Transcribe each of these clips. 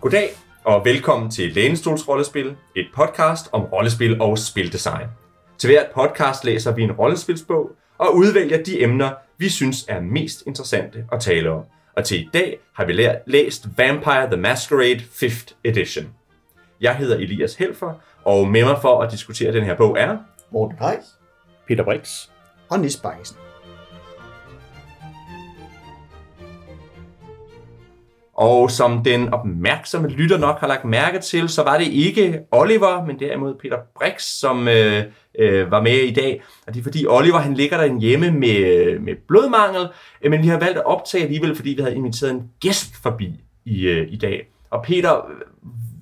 Goddag og velkommen til Lænestols Rollespil, et podcast om rollespil og spildesign. Til hvert podcast læser vi en rollespilsbog og udvælger de emner, vi synes er mest interessante at tale om. Og til i dag har vi læst Vampire the Masquerade 5th Edition. Jeg hedder Elias Helfer, og med mig for at diskutere den her bog er... Morten Greis Peter Brix. og Nis Bakkesen. Og som den opmærksomme lytter nok har lagt mærke til, så var det ikke Oliver, men derimod Peter Brix, som øh, øh, var med i dag. Og det er fordi Oliver han ligger der hjemme med, med blodmangel, øh, men vi har valgt at optage alligevel, fordi vi havde inviteret en gæst forbi i, øh, i dag. Og Peter,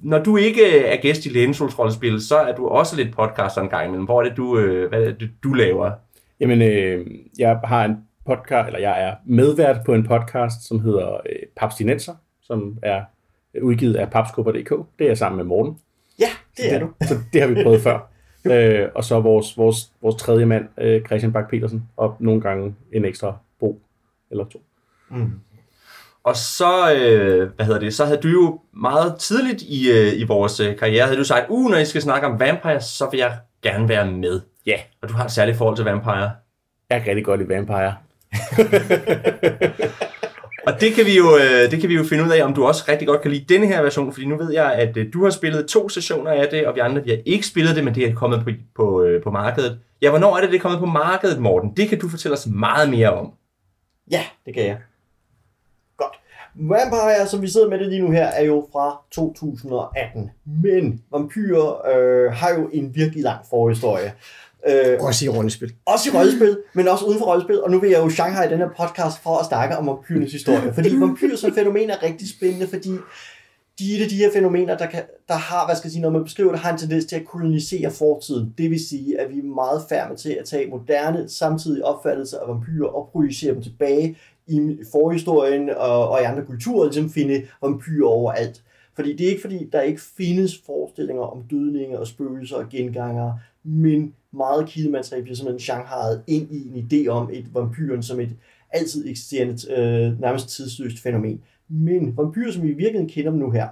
når du ikke er gæst i Lænesols rollespil, så er du også lidt podcaster en gang imellem. Hvor er det, du, øh, hvad er det, du laver? Jamen, øh, jeg har en podcast, eller jeg er medvært på en podcast, som hedder øh, Papstinenser, som er udgivet af papskubber.dk. Det er jeg sammen med Morten. Ja, det er du. Så det har vi prøvet før. Øh, og så vores, vores, vores tredje mand, øh, Christian Bak petersen og nogle gange en ekstra bo eller to. Og så, øh, hvad hedder det, så havde du jo meget tidligt i, øh, i vores øh, karriere, havde du sagt, uh, når I skal snakke om vampires, så vil jeg gerne være med. Ja, Og du har et særligt forhold til vampire. jeg kan rigtig godt lide Vampire. Og det kan, vi jo, øh, det kan vi jo finde ud af, om du også rigtig godt kan lide denne her version, fordi nu ved jeg, at øh, du har spillet to sessioner af det, og vi andre vi har ikke spillet det, men det er kommet på, på, øh, på markedet. Ja, hvornår er det, det er kommet på markedet, Morten? Det kan du fortælle os meget mere om. Ja, det kan jeg. Godt. Vampire, som vi sidder med det lige nu her, er jo fra 2018. Men vampyrer øh, har jo en virkelig lang forhistorie. Øh, Også i rollespil. også i rollespil, men også uden for rollespil. Og nu vil jeg jo Shanghai den her podcast for at snakke om vampyrernes historie. Fordi vampyrer som fænomen er rigtig spændende, fordi de er de her fænomener, der, kan, der har, hvad skal jeg sige, når man beskriver det, har en tendens til at kolonisere fortiden. Det vil sige, at vi er meget færdige til at tage moderne, samtidige opfattelser af vampyrer og projicere dem tilbage i forhistorien og, og i andre kulturer, ligesom finde vampyrer overalt. Fordi det er ikke fordi, der ikke findes forestillinger om dødninge og spøgelser og gengangere, men meget kildemateriale bliver simpelthen shanghajet ind i en idé om et vampyren som et altid eksisterende, øh, nærmest tidsløst fænomen. Men vampyrer, som vi i virkeligheden kender dem nu her,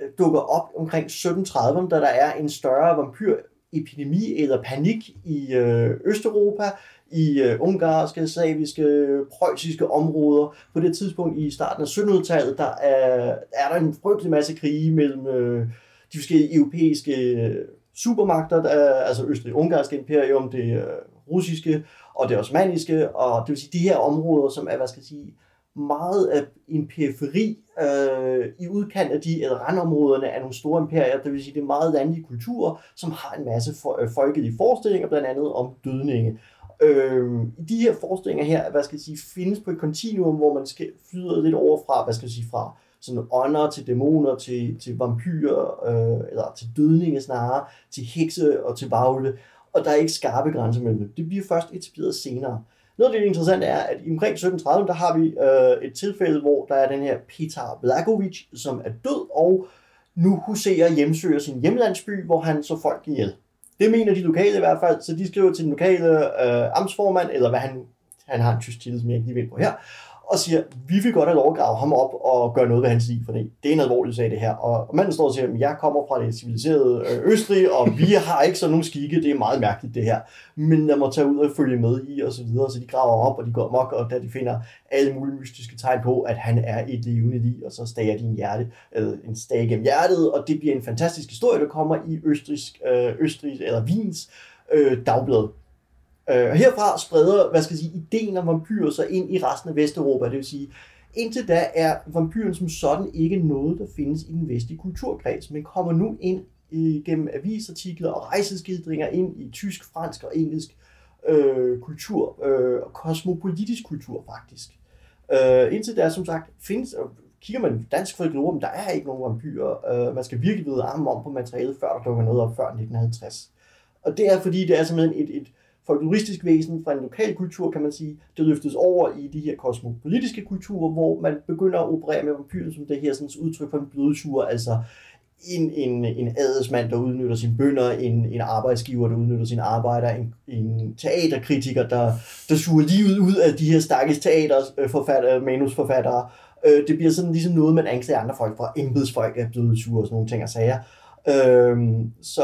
øh, dukker op omkring 1730'erne, da der er en større vampyrepidemi eller panik i øh, Østeuropa, i øh, ungarske, slaviske, preussiske områder. På det tidspunkt i starten af 1700-tallet, der er, er der en frygtelig masse krige mellem øh, de forskellige europæiske øh, supermagter, der er, altså Østrig-Ungarske imperium, det øh, russiske og det osmaniske, og det vil sige de her områder, som er, hvad skal jeg sige, meget af en periferi øh, i udkant af de, eller randområderne af nogle store imperier, det vil sige, det er meget landlige kulturer, som har en masse for, øh, folkelige forestillinger, blandt andet om dødninge. Øh, de her forestillinger her, hvad skal jeg sige, findes på et kontinuum, hvor man skal flyder lidt over fra, hvad skal jeg sige, fra sådan ånder til dæmoner, til, til vampyrer, øh, eller til dødninge snarere, til hekse og til bagle, og der er ikke skarpe grænser mellem dem. Det bliver først etableret senere. Noget af det interessante er, at i omkring 1730, der har vi øh, et tilfælde, hvor der er den her Petar Blagovic, som er død, og nu huserer hjemsøger sin hjemlandsby, hvor han så folk ihjel. Det mener de lokale i hvert fald, så de skriver til den lokale øh, amtsformand, eller hvad han, han har en tysk titel, som jeg ikke lige ved på her, og siger, vi vil godt have lov at grave ham op og gøre noget ved hans liv, for det er en alvorlig sag det her. Og, manden står og siger, at jeg kommer fra det civiliserede øh, Østrig, og vi har ikke sådan nogle skikke, det er meget mærkeligt det her. Men jeg må tage ud og følge med i, og så videre, så de graver op, og de går mok, og da de finder alle mulige mystiske tegn på, at han er et levende lig, og så stager de en, hjerte, eller en stage gennem hjertet, og det bliver en fantastisk historie, der kommer i Østrigs, øh, Østrigs eller Wiens øh, dagblad. Øh, og herfra spreder, hvad skal jeg sige, ideen om vampyrer sig ind i resten af Vesteuropa. Det vil sige, indtil da er vampyren som sådan ikke noget, der findes i den vestlige kulturkreds, men kommer nu ind gennem avisartikler og rejseskildringer ind i tysk, fransk og engelsk øh, kultur, øh, og kosmopolitisk kultur faktisk. Øh, indtil der som sagt, findes, og kigger man dansk folklore, men der er ikke nogen vampyrer. Øh, man skal virkelig vide armen om på materialet, før der dukker noget op før 1950. Og det er fordi, det er simpelthen et, et folkloristisk væsen fra en lokal kultur, kan man sige, det løftes over i de her kosmopolitiske kulturer, hvor man begynder at operere med vampyren som det her sådan, udtryk for en blodsur, altså en, en, en adelsmand, der udnytter sine bønder, en, en arbejdsgiver, der udnytter sine arbejdere, en, en teaterkritiker, der, der suger livet ud af de her stakkels teaterforfattere, manusforfattere, Øh, det bliver sådan ligesom noget, man anklager andre folk for. Embedsfolk er blevet sure og sådan nogle ting og sager. Øh, så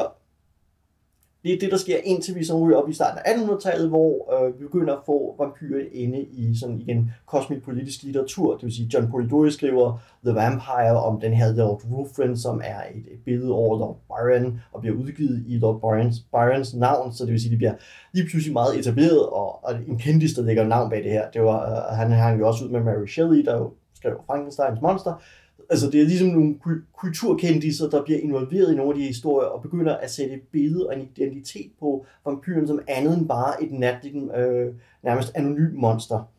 det er det, der sker indtil vi så ryger op i starten af 1800-tallet, hvor øh, vi begynder at få vampyrer inde i sådan igen kosmisk-politisk litteratur. Det vil sige, John Polidori skriver The Vampire om den her Lord Ruthven, som er et, et billede over Lord Byron, og bliver udgivet i Lord Byrons, Byrons navn, så det vil sige, det bliver lige pludselig meget etableret, og, og en kendis, der lægger navn bag det her. Det var, øh, han hang jo også ud med Mary Shelley, der jo skrev Frankensteins monster, altså det er ligesom nogle kulturkendiser, der bliver involveret i nogle af de historier, og begynder at sætte et billede og en identitet på vampyren som andet end bare et natligt, øh, nærmest anonym monster.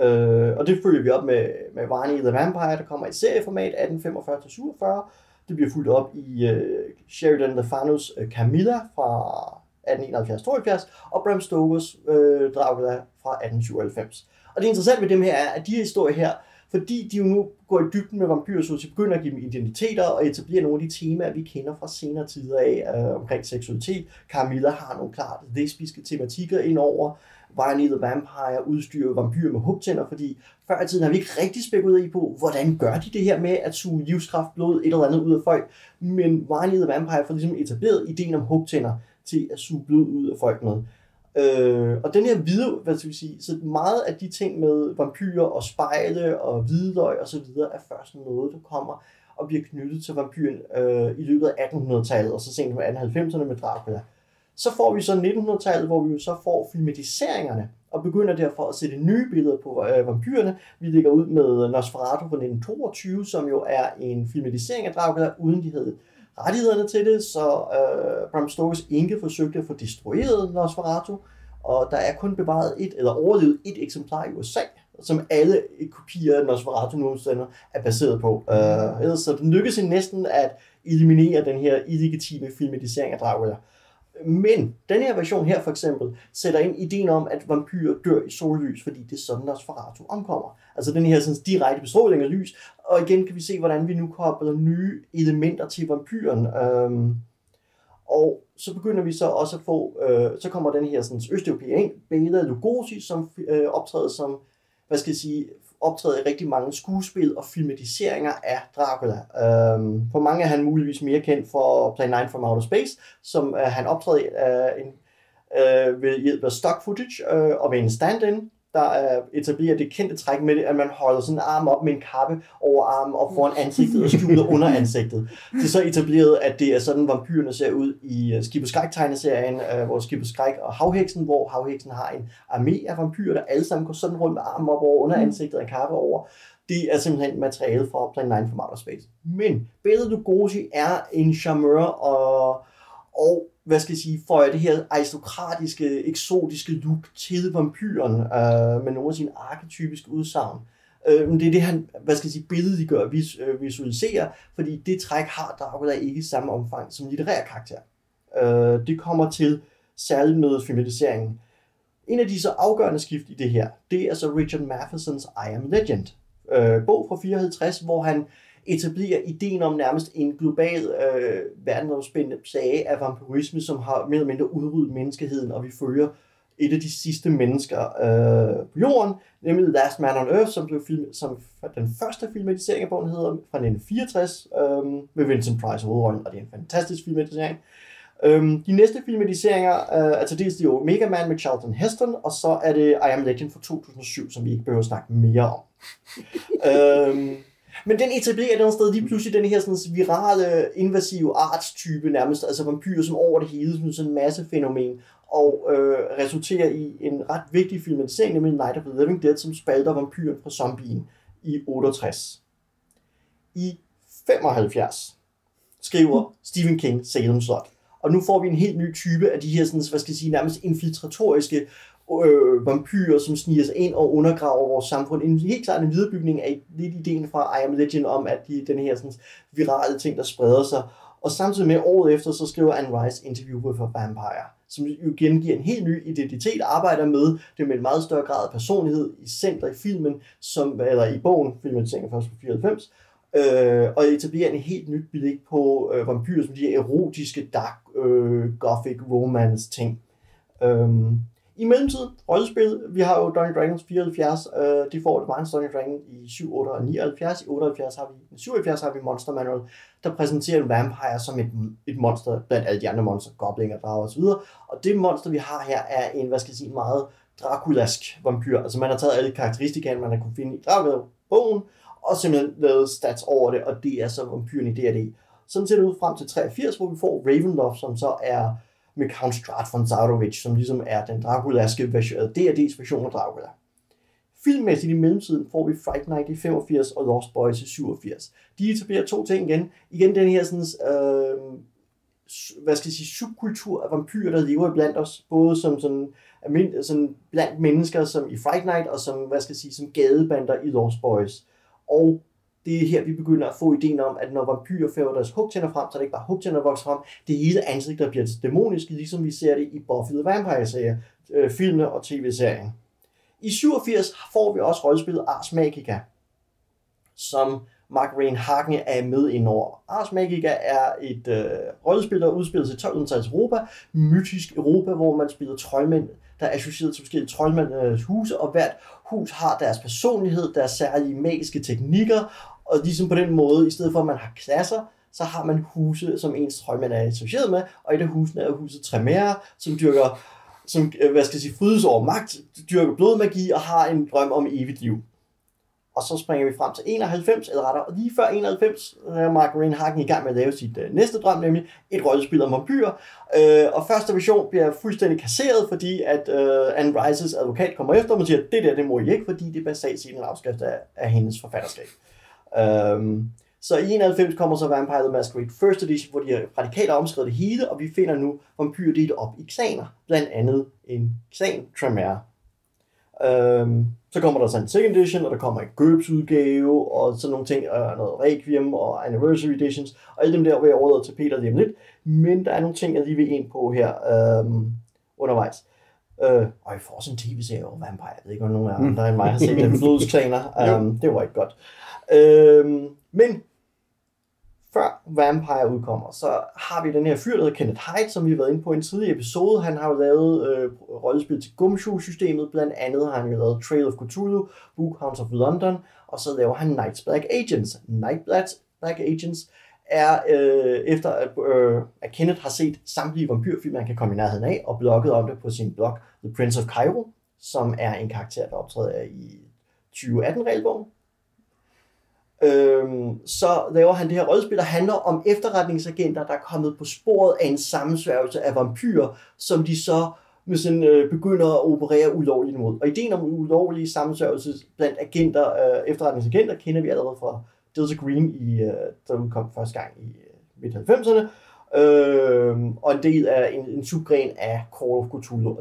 Øh, og det følger vi op med, med Varney the Vampire, der kommer i serieformat 1845-47. Det bliver fuldt op i øh, Sheridan the Fanos øh, Camilla fra 1871-72, og Bram Stokers øh, Dracula fra 1897. Og det interessante ved dem her er, at de historier her, fordi de jo nu går i dybden med vampyrer, så de begynder at give dem identiteter og etablere nogle af de temaer, vi kender fra senere tider af øh, omkring seksualitet. Carmilla har nogle klart lesbiske tematikker indover. Vine the Vampire udstyrer vampyrer med hugtænder, fordi før i tiden har vi ikke rigtig spekuleret i på, hvordan gør de det her med at suge livskraft, blod, et eller andet ud af folk. Men Vine the Vampire får ligesom etableret ideen om hugtænder til at suge blod ud af folk med. Øh, og den her hvide, hvad skal vi sige, så meget af de ting med vampyrer og spejle og hvidløg og så videre, er først noget, der kommer og bliver knyttet til vampyren øh, i løbet af 1800-tallet, og så sent som 1890'erne med Dracula. Så får vi så 1900-tallet, hvor vi jo så får filmatiseringerne, og begynder derfor at sætte nye billeder på øh, vampyrerne. Vi ligger ud med Nosferatu fra 1922, som jo er en filmatisering af Dracula, uden de havde rettighederne til det, så øh, Bram Stokers enke forsøgte at få destrueret Nosferatu, og der er kun bevaret et, eller overlevet et eksemplar i USA, som alle kopier af Nosferatu nogensinde er baseret på. Uh, så det lykkedes næsten at eliminere den her illegitime filmatisering af Dracula. Men den her version her for eksempel sætter ind ideen om, at vampyrer dør i sollys, fordi det er sådan, Nosferatu omkommer. Altså den her sådan, direkte bestråling af lys. Og igen kan vi se, hvordan vi nu kobler nye elementer til vampyren. Øhm, og så begynder vi så også at få, øh, så kommer den her sådan, østeuropæer ind, Bela Lugosi, som øh, optræder som, hvad skal jeg sige, optræder i rigtig mange skuespil og filmatiseringer af Dracula. Øhm, for mange er han muligvis mere kendt for Play 9 from Outer Space, som øh, han optræder øh, en, øh, ved hjælp af stock footage øh, og med en stand-in der etablerer det kendte træk med det, at man holder sådan en arm op med en kappe over armen og foran ansigtet og skjuler under ansigtet. Det er så etableret, at det er sådan, vampyrerne ser ud i øh, Skib og Skræk-tegneserien, øh, hvor Skib og Skræk og Havheksen, hvor Havheksen har en armé af vampyrer, der alle sammen går sådan rundt med armen op over under ansigtet og en kappe over. Det er simpelthen materiale fra Plan 9 from Outer Space. Men Bela Lugosi er en charmeur og, og hvad skal jeg sige, får jeg det her aristokratiske, eksotiske look til vampyren øh, med nogle af sine arketypiske udsagn. Øh, men det er det, han, hvad skal jeg sige, billedliggør, vis, øh, visualiserer, fordi det træk har Dracula ikke i samme omfang som litterær karakter. Øh, det kommer til særligt med filmatiseringen. En af de så afgørende skift i det her, det er så Richard Mathesons I Am Legend, øh, bog fra 54, hvor han etablerer ideen om nærmest en global øh, verdensomspændende plage af vampirisme, som har mere eller mindre udryddet menneskeheden, og vi følger et af de sidste mennesker øh, på jorden, nemlig Last Man on Earth, som blev film, som den første filmatisering af bogen hedder, fra 1964, øh, med Vincent Price hovedrollen, og det er en fantastisk filmatisering. Øhm, de næste filmatiseringer øh, er til dels de Omega Man med Charlton Heston, og så er det I Am Legend fra 2007, som vi ikke behøver at snakke mere om. øhm, men den etablerer et eller andet sted lige pludselig den her sådan, virale, invasive artstype nærmest, altså vampyrer som over det hele, som sådan en masse fænomen, og øh, resulterer i en ret vigtig filmatisering, nemlig Night of the Living Dead, som spalter vampyren fra zombien i 68. I 75 skriver Stephen King Salem Slot. Og nu får vi en helt ny type af de her, sådan, hvad skal jeg sige, nærmest infiltratoriske øh, vampyrer, som sniger sig ind og undergraver vores samfund. En helt klart en viderebygning af lidt ideen fra I Am Legend om, at de, den her sådan, virale ting, der spreder sig. Og samtidig med året efter, så skriver Anne Rice Interview with a Vampire, som jo gengiver en helt ny identitet, arbejder med det med en meget større grad af personlighed i center i filmen, som, eller i bogen, filmen tænker først på 94, øh, og etablerer en helt nyt blik på øh, vampyrer som de her erotiske, dark, øh, gothic romance ting. Øh, i mellemtiden, rollespil, vi har jo Dungeons Dragons 74, øh, de får Advanced Dungeons Dragons i 7, 8 og 79. I 78 har vi, 77 har vi Monster Manual, der præsenterer en vampire som et, et monster blandt alle de andre monster, goblinger, drager osv. Og det monster, vi har her, er en, hvad skal jeg sige, meget Draculask vampyr. Altså man har taget alle karakteristika, man har kunne finde i Dracula-bogen, og simpelthen lavet stats over det, og det er så vampyren i D&D. Sådan ser det ud frem til 83, hvor vi får Ravenloft, som så er med Count Strat von Zarovich, som ligesom er den Draculaske version, D&D's version af Dracula. Filmmæssigt i mellemtiden får vi Fright Night i 85 og Lost Boys i 87. De etablerer to ting igen. Igen den her sådan, øh, hvad skal jeg sige, subkultur af vampyrer, der lever blandt os, både som sådan, almind- sådan blandt mennesker, som i Fright Night, og som, hvad skal jeg sige, som gadebander i Lost Boys. Og det er her, vi begynder at få ideen om, at når vampyrer fæver deres hugtænder frem, så er det ikke bare hugtænder, der vokser frem, det er hele ansigtet, der bliver dæmonisk, ligesom vi ser det i Buffy the Vampire-serier, øh, filmene og tv-serien. I 87 får vi også rollespillet Ars Magica, som Mark Rain Hagen er med indover. Ars Magica er et øh, rollespil, der udspiller sig i 1200-tallets Europa, mytisk Europa, hvor man spiller troldmænd, der er associeret til forskellige troldmænds huse, og hvert hus har deres personlighed, deres særlige magiske teknikker, og ligesom på den måde, i stedet for at man har klasser, så har man huse, som ens troldmænd er associeret med, og et af husene er huset Tremere, som dyrker som, øh, hvad skal jeg sige, frydes over magt, dyrker blodmagi og har en drøm om evigt liv. Og så springer vi frem til 91, eller rettere, og lige før 91, er Mark Hagen i gang med at lave sit øh, næste drøm, nemlig et rollespil om vampyrer. Øh, og første version bliver fuldstændig kasseret, fordi at øh, Anne Rices advokat kommer efter og siger, at det der, det må I ikke, fordi det er basalt set en afskrift af, af hendes forfatterskab. Øh, så i 91 kommer så Vampire the Masquerade First Edition, hvor de har radikalt omskrevet det hele, og vi finder nu vampyrer delt op i xaner, blandt andet en xan Tremere. Øhm, så kommer der så en second edition, og der kommer en GURPS udgave, og sådan nogle ting, og noget Requiem og Anniversary Editions, og alle dem der vil jeg overlade til Peter lige om lidt. Men der er nogle ting, jeg lige vil ind på her øhm, undervejs. Øh, og jeg får også en tv-serie over Vampire. Jeg ved ikke, om nogen af andre end mig har set den. Blodsklaner. Um, det var ikke godt. Øhm, men før Vampire udkommer, så har vi den her fyr, der hedder Kenneth Hyde, som vi har været inde på i en tidligere episode. Han har jo lavet øh, rollespil til Gumshoe-systemet, blandt andet har han jo lavet Trail of Cthulhu, Bookhounds of London, og så laver han Night's Black Agents. Night Black Agents er øh, efter at, øh, at Kenneth har set samtlige vampyrfilm, man kan komme i nærheden af, og blogget om det på sin blog The Prince of Cairo, som er en karakter, der optræder i 2018-regelbogen. Øhm, så laver han det her rollespil, der handler om efterretningsagenter, der er kommet på sporet af en sammensværgelse af vampyrer, som de så med sådan, øh, begynder at operere ulovligt imod. Og ideen om ulovlige sammensværgelse blandt agenter, øh, efterretningsagenter, kender vi allerede fra Delta Green, i, øh, der udkom første gang i øh, midt-90'erne, øh, og en del af en, en subgren af Call of Cthulhu.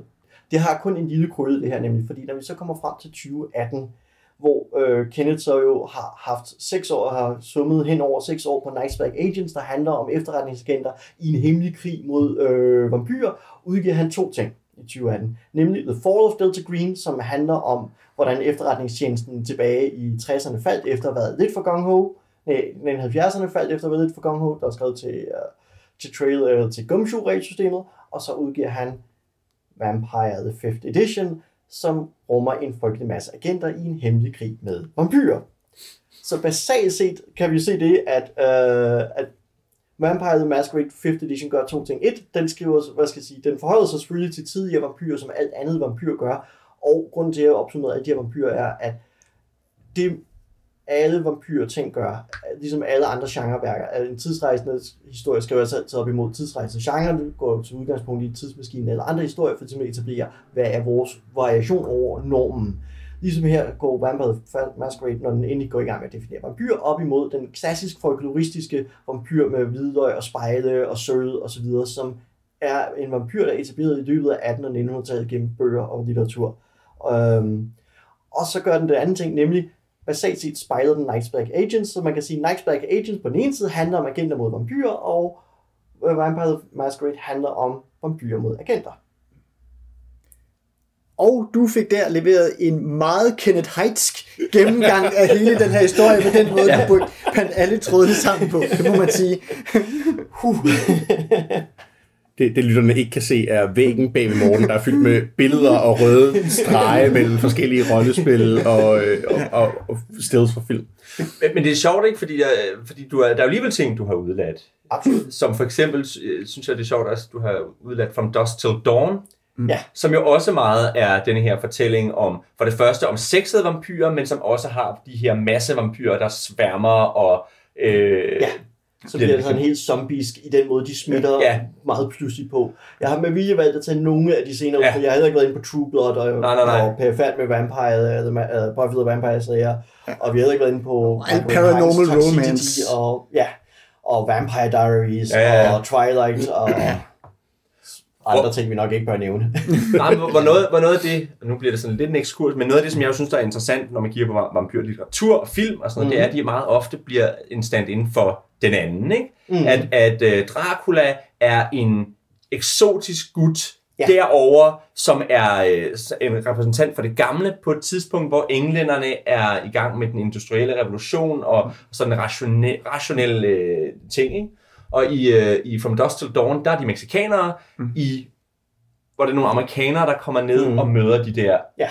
Det har kun en lille krølle, det her nemlig, fordi når vi så kommer frem til 2018, hvor øh, Kenneth så jo har haft seks år, har summet hen over seks år på Night's Black Agents, der handler om efterretningsagenter i en hemmelig krig mod øh, vampyrer, udgiver han to ting i 2018. Nemlig The Fall of Delta Green, som handler om, hvordan efterretningstjenesten tilbage i 60'erne faldt efter at have været lidt for gung ho. Nej, 70'erne faldt efter at have været lidt for gung ho. Der er skrevet til, øh, til, trail, øh, til Gumshoe-regelsystemet. Og så udgiver han Vampire the 5th Edition, som rummer en frygtelig masse agenter i en hemmelig krig med vampyrer. Så basalt set kan vi se det, at, øh, at Vampire the Masquerade 5th Edition gør to ting. Et, den skriver, hvad skal jeg sige, den forholder sig selvfølgelig til tidligere vampyrer, som alt andet vampyr gør, og grunden til at opsummere alle de her vampyrer er, at det alle vampyrer ting gør, ligesom alle andre genreværker, at en tidsrejsende historie skriver sig altså altid op imod tidsrejsende genre, det går til udgangspunkt i tidsmaskinen eller andre historier, for at etablere, hvad er vores variation over normen. Ligesom her går Vampire Masquerade, når den endelig går i gang med at definere vampyr, op imod den klassisk folkloristiske vampyr med hvidløg og spejle og sølv og så videre, som er en vampyr, der er etableret i løbet af 1800- og 1900-tallet gennem bøger og litteratur. Um, og så gør den det andet ting, nemlig basalt set spejler den Night's Black Agents, så man kan sige, at Night's Black Agents på den ene side handler om agenter mod vampyrer, og Vampire Masquerade handler om vampyrer mod agenter. Og du fik der leveret en meget Kenneth Heidsk gennemgang af hele den her historie, med den måde, ja. du bandt alle trådene sammen på, det må man sige. Huh. Det, det lytterne ikke kan se, er væggen bag ved Morten, der er fyldt med billeder og røde strege mellem forskellige rollespil og, øh, og, og, og stills for film. Men, men det er sjovt, ikke? Fordi, der, fordi du er, der er jo alligevel ting, du har udladt. Absolut. Som for eksempel, øh, synes jeg, det er sjovt, at du har udladt From Dusk Till Dawn. Ja. Som jo også meget er denne her fortælling om, for det første om sexede vampyrer, men som også har de her masse vampyrer, der sværmer og... Øh, Ja. Så bliver det sådan helt zombisk i den måde, de smitter Ja. ja. meget pludseligt på. Jeg har med vilje valgt at tage nogle af de senere, Ja. ja. for jeg har heller ikke været inde på True Blood og, Nej, nej, nej. og perifat med Vampire, uh, uh, Buffy the Vampire serier, og vi har heller ikke været inde på Vampire paranormal romance. og, ja, og Vampire Diaries Ja, ja, ja. og Twilight og andre ting, vi nok ikke bør nævne. Nej, men hvor, noget, hvor noget af det, og nu bliver det sådan lidt en ekskurs, men noget af det, som jeg synes, der er interessant, når man kigger på vampyrlitteratur og film og sådan noget, mm. det er, at de meget ofte bliver en stand inden for den anden, ikke? Mm. At, at uh, Dracula er en eksotisk gut ja. Derover, som er øh, en repræsentant for det gamle på et tidspunkt, hvor englænderne er i gang med den industrielle revolution og sådan en rationel, rationel øh, ting, ikke? Og i, øh, i From Dusk Till Dawn, der er de mexikanere, mm. i hvor det er nogle amerikanere, der kommer ned mm. Og møder de der Ja.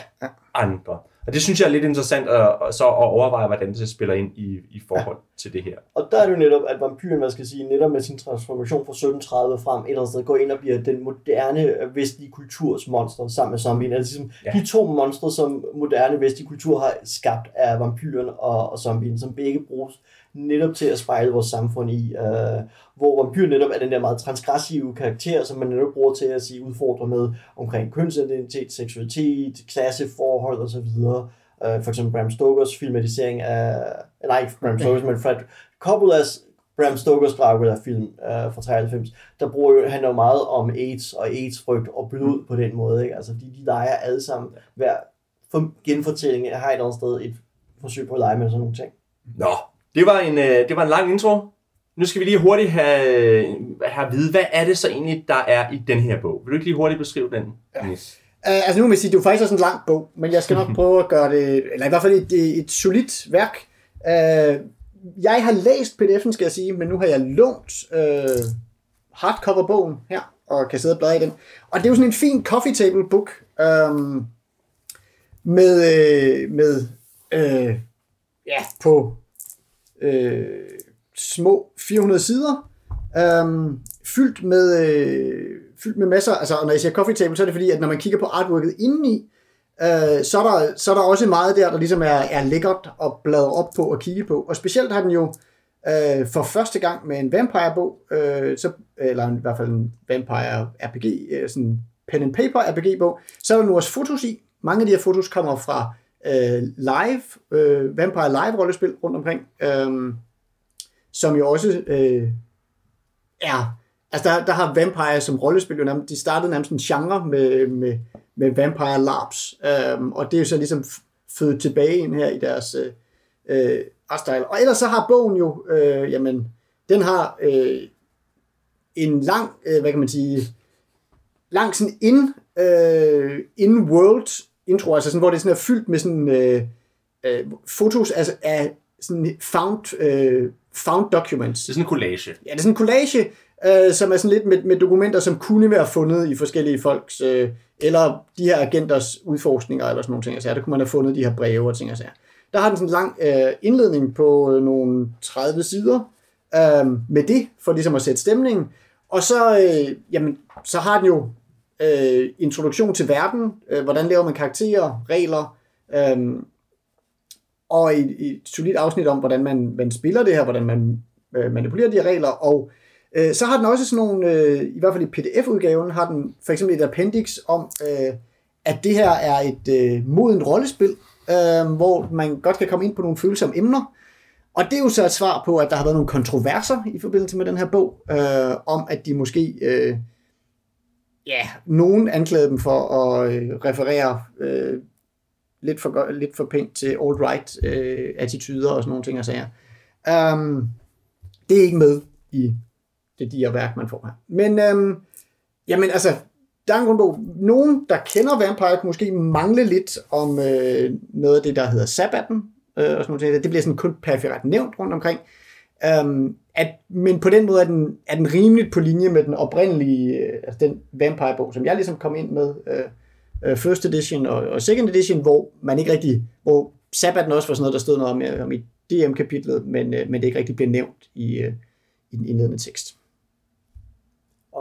andre. Og det synes jeg er lidt interessant at, så at overveje, hvordan det spiller ind i, i forhold ja. til det her. Og der er det jo netop, at vampyren, hvad skal jeg sige, netop med sin transformation fra 1730 frem, et eller andet sted går ind og bliver den moderne øh, vestlige kulturs monster sammen med zombien. Altså ligesom Ja. ja. de to monstre, som moderne vestlige kultur har skabt, er vampyren og, og zombien, som begge bruges netop til at spejle vores samfund i. Øh, hvor vampyren netop er den der meget transgressive karakter, som man netop bruger til at sige udfordre med omkring kønsidentitet, seksualitet, klasseforhold osv. Øh, for eksempel Bram Stokers filmatisering af, nej ikke Bram Stokers, men Fred Coppola's Bram Stokers Dracula-film øh, fra 93, der bruger jo, handler jo meget om AIDS og AIDS-frygt og blod på den måde. Ikke? Altså, de, de leger alle sammen. Hver for, genfortælling har et eller andet sted et forsøg på at lege med sådan nogle ting. Nå, det var en, øh, det var en lang intro. Nu skal vi lige hurtigt have, have at vide, hvad er det så egentlig, der er i den her bog? Vil du ikke lige hurtigt beskrive den, Dennis? Uh, altså nu må jeg sige, det er jo faktisk også en lang bog, men jeg skal nok prøve at gøre det, eller i hvert fald et, et solidt værk. Uh, jeg har læst pdf'en, skal jeg sige, men nu har jeg lånt uh, hardcover-bogen her, og kan sidde og bladre i den. Og det er jo sådan en fin coffee table book, um, med, med øh, ja, på øh, små 400 sider, øh, fyldt med, øh, fyldt med masser, altså når jeg siger coffee table, så er det fordi, at når man kigger på artworket indeni, øh, så, er der, så er der også meget der, der ligesom er, er lækkert at bladre op på og kigge på. Og specielt har den jo øh, for første gang med en vampire-bog, øh, så, eller i hvert fald en vampire RPG, øh, sådan pen and paper RPG-bog, så er der nu også fotos i. Mange af de her fotos kommer fra øh, live, øh, Vampire Live-rollespil rundt omkring, øh, som jo også øh, er Altså, der, der har Vampire som rollespil jo nærmest, de startede nærmest en genre med, med, med Vampire LARPs, øh, og det er jo så ligesom født tilbage ind her i deres øh, øh, artstyle. Og ellers så har bogen jo, øh, jamen, den har øh, en lang, øh, hvad kan man sige, lang sådan in, øh, in-world intro, altså sådan, hvor det sådan er fyldt med sådan øh, øh, fotos altså af sådan found, øh, found documents. Det er sådan en collage. Ja, det er sådan en collage, øh, som er sådan lidt med, med dokumenter, som kunne være fundet i forskellige folks, øh, eller de her agenters udforskninger, eller sådan nogle ting. Altså, der kunne man have fundet de her breve og ting og sager. Der har den sådan en lang øh, indledning på øh, nogle 30 sider øh, med det, for ligesom at sætte stemningen. Og så, øh, jamen, så har den jo øh, introduktion til verden, øh, hvordan laver man karakterer, regler, øh, og et, et solidt afsnit om, hvordan man, man spiller det her, hvordan man øh, manipulerer de her regler, og øh, så har den også sådan nogle, øh, i hvert fald i pdf-udgaven, har den for eksempel et appendix om, øh, at det her er et øh, modent rollespil, øh, hvor man godt kan komme ind på nogle følsomme emner, og det er jo så et svar på, at der har været nogle kontroverser i forbindelse med den her bog, øh, om at de måske, øh, ja, nogen anklagede dem for at øh, referere øh, lidt, for, lidt for pænt til alt-right øh, attityder og sådan nogle ting og sager. Um, det er ikke med i det de værk, man får her. Men øhm, jamen altså, der er en grundbog. Nogen, der kender Vampire, kan måske mangle lidt om øh, noget af det, der hedder Sabbaten, øh, og sådan noget. Det bliver sådan kun periferet nævnt rundt omkring. Øhm, at, men på den måde er den, er den rimeligt på linje med den oprindelige, øh, altså den Vampire-bog, som jeg ligesom kom ind med, øh, øh, First Edition og, og Second Edition, hvor man ikke rigtig, hvor Sabbaten også var sådan noget, der stod noget om, øh, om i DM-kapitlet, men, øh, men det ikke rigtig blev nævnt i, øh, i den indledende tekst.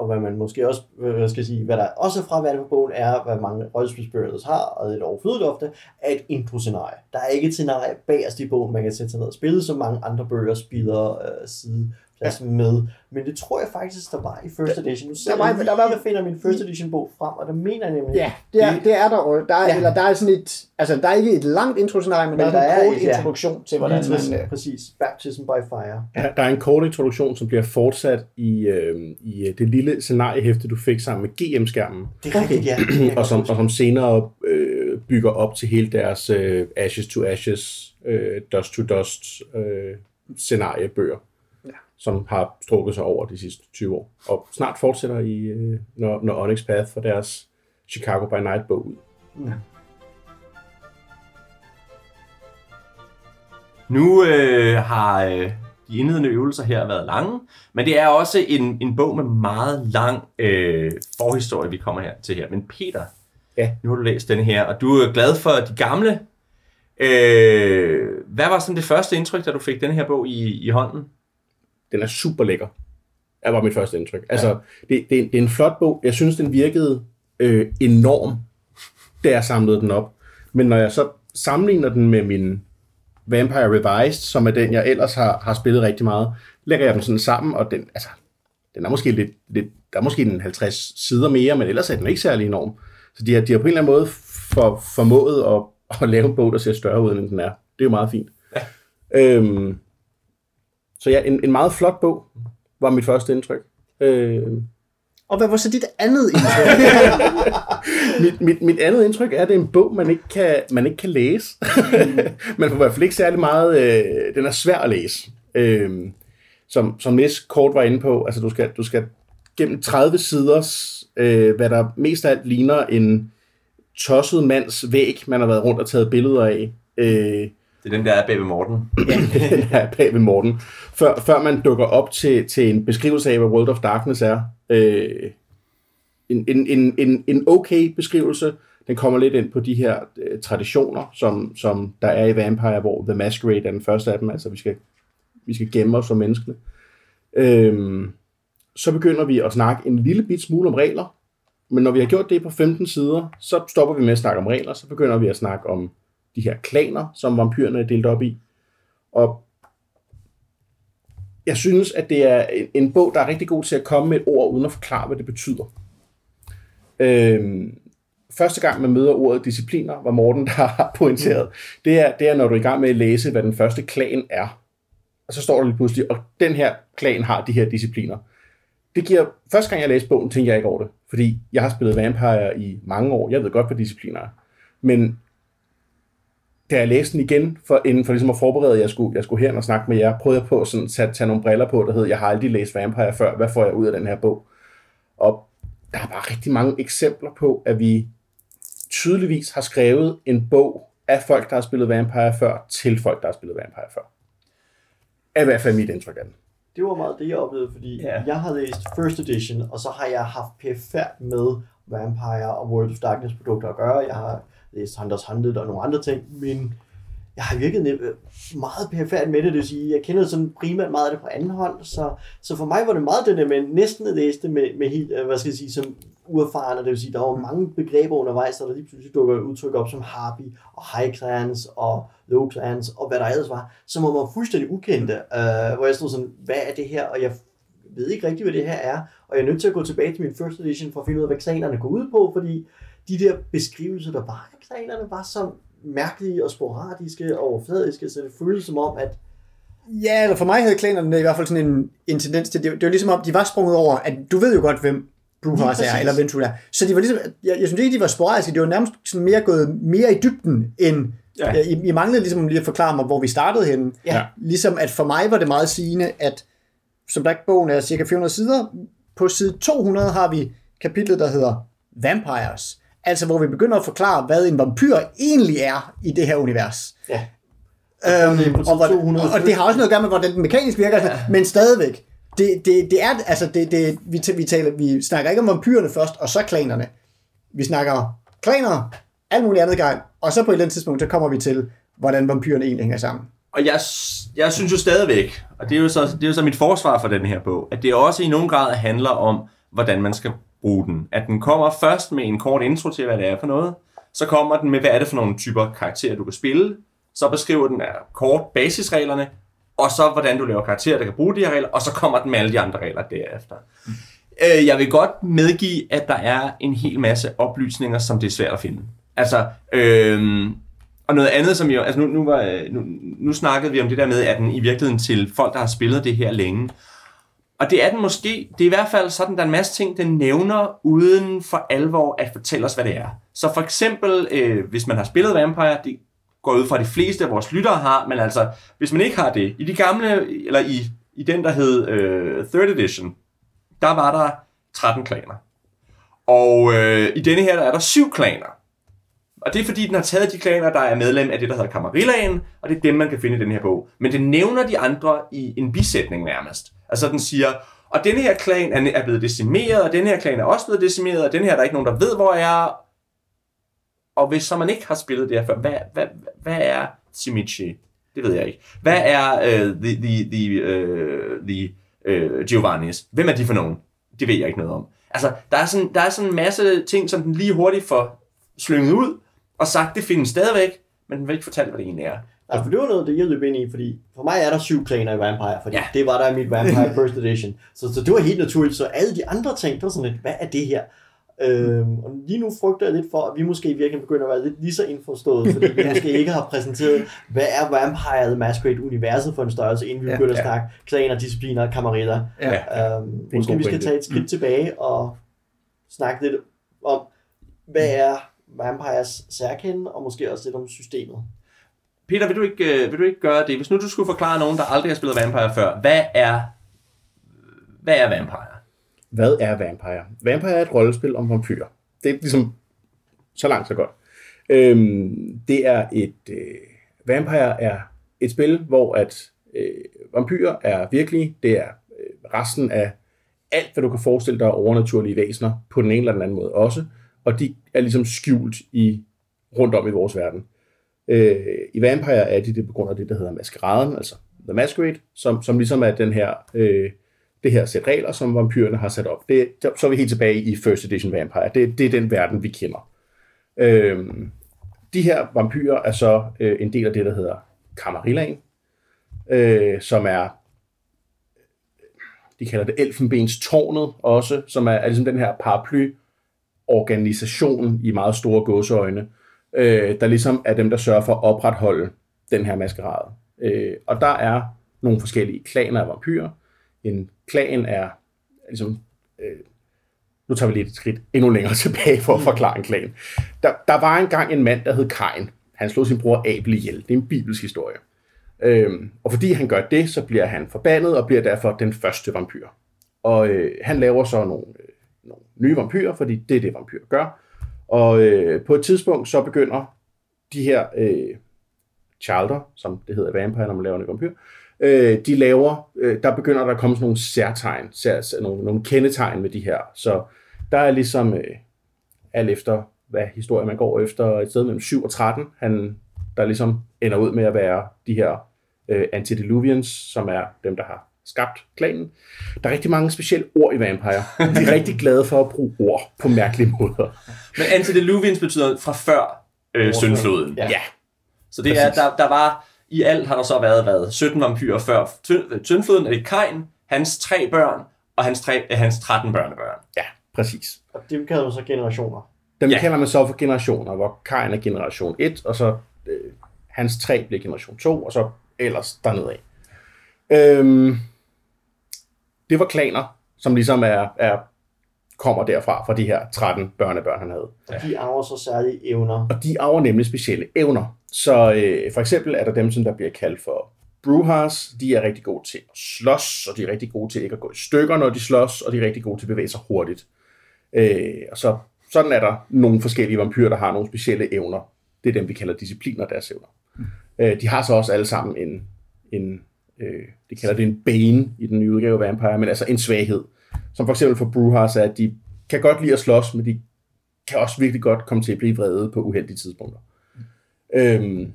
Og hvad man måske også, øh, hvad skal jeg sige, hvad der også er fraværende på bogen, er, hvad mange rollespilsspillere har, og det er overflødigt ofte, er et intro-scenarie. Der er ikke et scenarie bagerst i bogen, man kan sætte sig ned og spille, som mange andre bøger spiller øh, side ja. med. Men det tror jeg faktisk, der var i First Edition. Nu der var, der var, jeg finder min First Edition bog frem, og der mener jeg nemlig... Ja, det er, det er der. Og der er, ja. eller der er sådan et... Altså, der er ikke et langt intro-scenarie, men, men der, der er en kort ja. introduktion til, hvordan man... Øh, præcis. Baptism by Fire. Ja, der er en kort introduktion, som bliver fortsat i, øh, i øh, det lille scenariehæfte, du fik sammen med GM-skærmen. Det er rigtigt, ja. og, som, og som senere øh, bygger op til hele deres øh, Ashes to Ashes, øh, Dust to Dust øh, scenariebøger som har strukket sig over de sidste 20 år, og snart fortsætter i, øh, når, når Onyx Path for deres Chicago by Night bog ud. Ja. Nu øh, har øh, de indledende øvelser her været lange, men det er også en, en bog med meget lang øh, forhistorie, vi kommer her til her. Men Peter, ja. nu har du læst denne her, og du er glad for de gamle. Øh, hvad var sådan det første indtryk, da du fik denne her bog i, i hånden? Den er super lækker. Det var mit første indtryk. Altså, ja. det, det, det er en flot bog. Jeg synes, den virkede øh, enorm, da jeg samlede den op. Men når jeg så sammenligner den med min Vampire Revised, som er den, jeg ellers har, har spillet rigtig meget, lægger jeg dem sådan sammen, og den, altså, den er måske lidt, lidt, der er måske en 50 sider mere, men ellers er den ikke særlig enorm. Så de har, de har på en eller anden måde for, formået at, at lave en bog, der ser større ud, end den er. Det er jo meget fint. Ja. Øhm, så ja, en, en meget flot bog var mit første indtryk. Øh, og hvad var så dit andet indtryk? mit, mit, mit andet indtryk er, at det er en bog, man ikke kan, man ikke kan læse. man får i hvert fald ikke særlig meget... Øh, den er svær at læse. Øh, som, som Nis kort var inde på, altså du skal, du skal gennem 30 siders, øh, hvad der mest af alt ligner en tosset mands væg, man har været rundt og taget billeder af. Øh, det er den, der er bag ved Morten. ja, den er bag ved Morten. Før, før man dukker op til, til en beskrivelse af, hvad World of Darkness er. Øh, en, en, en, en, en okay beskrivelse. Den kommer lidt ind på de her øh, traditioner, som, som der er i Vampire, hvor The Masquerade er den første af dem. Altså, vi skal, vi skal gemme os som mennesker. Øh, så begynder vi at snakke en lille bit smule om regler. Men når vi har gjort det på 15 sider, så stopper vi med at snakke om regler. Så begynder vi at snakke om de her klaner, som vampyrerne er delt op i. Og jeg synes, at det er en, en bog, der er rigtig god til at komme med et ord, uden at forklare, hvad det betyder. Øhm, første gang man møder ordet discipliner, var Morten, der har pointeret, det er, det er, når du er i gang med at læse, hvad den første klan er. Og så står der lige pludselig, og den her klan har de her discipliner. Det giver, første gang jeg læste bogen, tænkte jeg ikke over det, fordi jeg har spillet Vampire i mange år, jeg ved godt, hvad discipliner er. Men da jeg læste den igen, for, inden for ligesom at forberede, at jeg skulle, jeg skulle her og snakke med jer, prøvede jeg på at sådan, tage, tage nogle briller på, der hed, jeg har aldrig læst Vampire før, hvad får jeg ud af den her bog? Og der er bare rigtig mange eksempler på, at vi tydeligvis har skrevet en bog af folk, der har spillet Vampire før, til folk, der har spillet Vampire før. Er i hvert fald mit indtryk af den. Det var meget det, jeg oplevede, fordi ja. jeg har læst First Edition, og så har jeg haft pf med Vampire og World of Darkness produkter at gøre. Jeg har læst Hunters Hunted og nogle andre ting, men jeg har virket øh, meget perfekt med det, det vil sige, jeg kender sådan primært meget af det på anden hånd, så, så for mig var det meget det der med næsten at læse det med, med helt, øh, hvad skal jeg sige, som uerfarne, det vil sige, der var mange begreber undervejs, der lige pludselig dukker udtryk op som Harpy og High Clans og Low Clans og hvad der ellers var, som var fuldstændig ukendte, øh, hvor jeg stod sådan, hvad er det her, og jeg ved ikke rigtig, hvad det her er, og jeg er nødt til at gå tilbage til min first edition for at finde ud af, hvad klanerne går ud på, fordi de der beskrivelser, der var af klanerne, var så mærkelige og sporadiske og overfladiske, så det føltes som om, at Ja, eller for mig havde klanerne i hvert fald sådan en, en tendens til, det, det var ligesom om, de var sprunget over, at du ved jo godt, hvem Brujas er, eller hvem er. Så de var ligesom, jeg, jeg synes ikke, de var sporadiske, de var nærmest sådan mere gået mere i dybden, end ja. I, I manglede ligesom lige at forklare mig, hvor vi startede henne. Ja. Ligesom at for mig var det meget sigende, at som bogen er cirka 400 sider, på side 200 har vi kapitlet, der hedder Vampires. Altså hvor vi begynder at forklare, hvad en vampyr egentlig er i det her univers. Ja. Øhm, Det og, hvor, 200. og det har også noget at gøre med, hvordan den mekanisk virker, ja. men stadigvæk. Det, det, det er, altså, det, det, vi, vi, taler, vi snakker ikke om vampyrerne først, og så klanerne. Vi snakker klaner, alt muligt andet gang, og så på et eller andet tidspunkt, så kommer vi til, hvordan vampyrerne egentlig hænger sammen. Og jeg, jeg synes jo stadigvæk, og det er jo, så, det er jo så mit forsvar for den her bog, at det også i nogen grad handler om, hvordan man skal bruge den. At den kommer først med en kort intro til, hvad det er for noget. Så kommer den med, hvad er det for nogle typer karakterer, du kan spille. Så beskriver den er kort basisreglerne, og så hvordan du laver karakterer, der kan bruge de her regler, og så kommer den med alle de andre regler derefter. Mm. Øh, jeg vil godt medgive, at der er en hel masse oplysninger, som det er svært at finde. Altså, øh, og noget andet, som jo, altså nu, nu, var, nu, nu snakkede vi om det der med, at den i virkeligheden til folk, der har spillet det her længe. Og det er den måske, det er i hvert fald sådan, der er en masse ting, den nævner, uden for alvor at fortælle os, hvad det er. Så for eksempel, øh, hvis man har spillet Vampire, det går ud fra, at de fleste af vores lyttere har, men altså, hvis man ikke har det, i de gamle, eller i, i den, der hed øh, Third Edition, der var der 13 klaner. Og øh, i denne her, der er der syv klaner. Og det er fordi, den har taget de klaner, der er medlem af det, der hedder Kamarillaen, og det er dem, man kan finde i den her bog. Men det nævner de andre i en bisætning nærmest. Altså den siger, og denne her klan er, blevet decimeret, og denne her klan er også blevet decimeret, og den her der er ikke nogen, der ved, hvor er. Og hvis så man ikke har spillet det her før, hvad, hvad, hvad er Simichi? Det ved jeg ikke. Hvad er uh, the, the, the, uh, the uh, Giovannis? Hvem er de for nogen? Det ved jeg ikke noget om. Altså, der er, sådan, der er sådan en masse ting, som den lige hurtigt får slynget ud, og sagt, det findes stadigvæk, men den vil ikke fortælle, hvad det egentlig er. Altså, for det var noget, det jeg løb ind i, fordi for mig er der syv klaner i Vampire, fordi Ja. det var der i mit Vampire First Edition. Så, så det var helt naturligt, så alle de andre ting, det var sådan lidt, hvad er det her? Øhm, og lige nu frygter jeg lidt for, at vi måske i virkeligheden begynder at være lidt lige så indforstået, fordi vi måske ikke har præsenteret, hvad er Vampire the Masquerade-universet for en størrelse, inden vi Ja. begynder at Ja. snakke klaner, discipliner, kammeritter. Ja. Øhm, måske vi skal tage et skridt tilbage og snakke lidt om, hvad er Vampires særkende, og måske også lidt om systemet. Peter, vil du, ikke, øh, vil du ikke gøre det? Hvis nu du skulle forklare nogen, der aldrig har spillet Vampire før, hvad er, hvad er Vampire? Hvad er Vampire? Vampire er et rollespil om vampyrer. Det er ligesom så langt så godt. Øhm, det er et øh, Vampire er et spil, hvor at øh, vampyrer er virkelige. Det er øh, resten af alt, hvad du kan forestille dig af overnaturlige væsener på den ene eller den anden måde også. Og de er ligesom skjult i rundt om i vores verden. Øh, I Vampire er de det på grund af det, der hedder maskeraden, altså The Masquerade, som, som ligesom er den her, øh, det her sæt regler, som vampyrerne har sat op. Det, så er vi helt tilbage i First Edition Vampire. Det, det er den verden, vi kender. Øh, de her vampyrer er så øh, en del af det, der hedder Kamarillaen, øh, som er de kalder det Elfenbenstårnet også, som er, er ligesom den her paraply organisation i meget store gåseøjne, øh, der ligesom er dem, der sørger for at opretholde den her maskerade. Øh, og der er nogle forskellige klaner af vampyrer. En klan er ligesom... Øh, nu tager vi lige et skridt endnu længere tilbage for at forklare en klan. Der, der var engang en mand, der hed Kain. Han slog sin bror Abel ihjel. Det er en bibelsk historie. Øhm, og fordi han gør det, så bliver han forbandet og bliver derfor den første vampyr. Og øh, han laver så nogle, øh, nogle nye vampyrer, fordi det er det, vampyrer gør. Og øh, på et tidspunkt så begynder de her øh, charter, som det hedder Vampire, når man laver en vampyr, øh, de laver, øh, der begynder der at komme sådan nogle særtegn, sær, sær, nogle, nogle kendetegn med de her. Så der er ligesom øh, alt efter, hvad historie man går efter, et sted mellem 7 og 13, han, der ligesom ender ud med at være de her øh, Antediluvians, som er dem, der har skabt klanen. Der er rigtig mange specielle ord i Vampire. De er rigtig glade for at bruge ord på mærkelige måder. Men Antediluvians betyder fra før øh, syndfloden. Ja. Ja, Så det er, Præcis. der, der var, i alt har der så været, hvad, 17 vampyrer før Tynd- syndfloden, er det Kain, hans tre børn, og hans, tre, øh, hans 13 børnebørn. ja, præcis. Og det kalder man så generationer. Dem Ja. kalder man så for generationer, hvor Kain er generation 1, og så øh, hans 3 bliver generation 2, og så ellers dernede af. Øhm, det var klaner, som ligesom er, er kommer derfra, fra de her 13 børnebørn, han havde. Og de arver så særlige evner. Og de arver nemlig specielle evner. Så øh, for eksempel er der dem, som der bliver kaldt for Brewhars. De er rigtig gode til at slås, og de er rigtig gode til ikke at gå i stykker, når de slås, og de er rigtig gode til at bevæge sig hurtigt. Øh, og så sådan er der nogle forskellige vampyrer, der har nogle specielle evner. Det er dem, vi kalder discipliner, deres evner. Øh, de har så også alle sammen en, en øh, de kalder det en bane i den nye udgave af Vampire, men altså en svaghed. Som for eksempel for Brewhouse er, at de kan godt lide at slås, men de kan også virkelig godt komme til at blive vrede på uheldige tidspunkter. Øhm,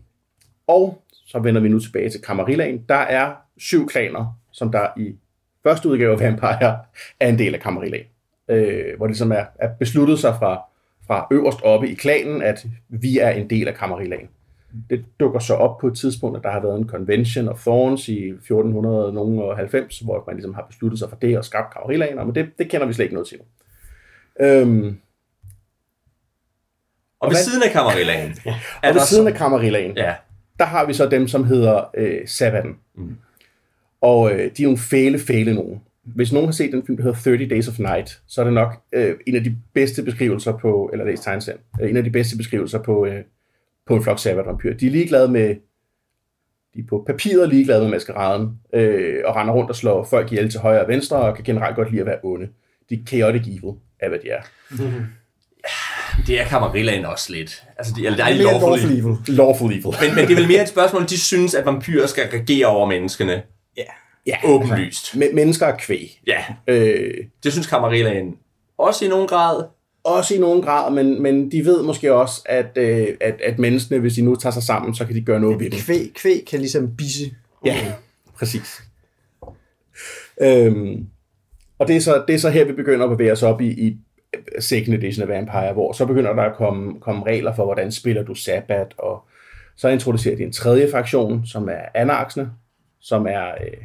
og så vender vi nu tilbage til Kammerillaen. Der er syv klaner, som der i første udgave af Vampire er en del af Kammerillaen. Øh, hvor det ligesom er, er besluttet sig fra, fra øverst oppe i klanen, at vi er en del af Kammerillaen. Det dukker så op på et tidspunkt, at der har været en convention of thorns i 1490, hvor man ligesom har besluttet sig for det og skabt Camarilla, men det, det kender vi slet ikke noget til. Øhm, Og ved hvad- siden af Camarilla og ved siden af Camarilla, Ja, der har vi så dem, som hedder øh, Sabaton. Mm. Og øh, de er nogle fæle, fæle nogen. Hvis nogen har set den film, der hedder 30 Days of Night, så er det nok øh, en af de bedste beskrivelser på, eller læs tegneserien, øh, en af de bedste beskrivelser på, øh, på en flok Sabat-vampyr. De er ligeglade med, de er på papiret ligeglade med maskeraden, øh, og render rundt og slår folk ihjel til højre og venstre, og kan generelt godt lide at være onde. De er chaotic evil, er hvad de er. det er Camarillaen også lidt. Altså, de, eller der er Det er lawful lawful evil. evil. Lawful evil. Men, men det er vel mere et spørgsmål, de synes, at vampyrer skal regere over menneskene. Ja. Ja, Åbenlyst. Men, mennesker er kvæg. Ja, Øh, det synes Camarillaen også i nogen grad. Også i nogen grad, men, men de ved måske også, at, øh, at, at menneskene, hvis de nu tager sig sammen, så kan de gøre noget ved det. Kvæg, kvæg kan ligesom bisse. Ja, præcis. Øhm, og det er, så, det er så her, vi begynder at bevæge os op i, i second edition af Vampire, hvor så begynder der at komme, komme regler for, hvordan spiller du Sabbat, og så introducerer de en tredje fraktion, som er anarksene, som er øh,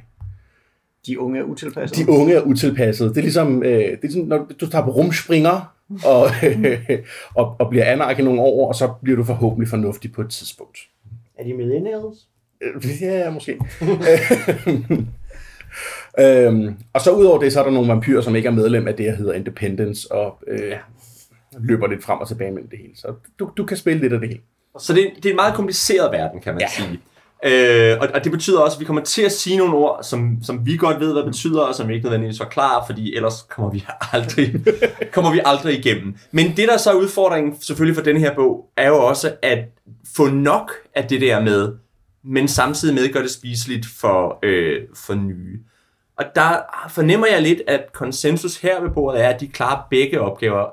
De unge er utilpassede. de unge er utilpassede. Det er ligesom, øh, det er ligesom når du tager på rumspringer, og, øh, og, og bliver anark i nogle år, og så bliver du forhåbentlig fornuftig på et tidspunkt. Er de millennials? Øh, Ja, måske. øhm, og så udover det, så er der nogle vampyrer, som ikke er medlem af det, der hedder Independence, og øh, ja. løber lidt frem og tilbage mellem det hele. Så du, du kan spille lidt af det hele. Så det, det er en meget kompliceret verden, kan man. Ja. sige. Øh, og, og det betyder også, at vi kommer til at sige nogle ord, som, som vi godt ved, hvad betyder, og som vi ikke nødvendigvis forklarer, fordi ellers kommer vi aldrig, kommer vi aldrig igennem. Men det, der så er udfordringen selvfølgelig for den her bog, er jo også at få nok af det der med, men samtidig med gør det spiseligt for, øh, for nye. Og der fornemmer jeg lidt, at konsensus her ved bordet er, at de klarer begge opgaver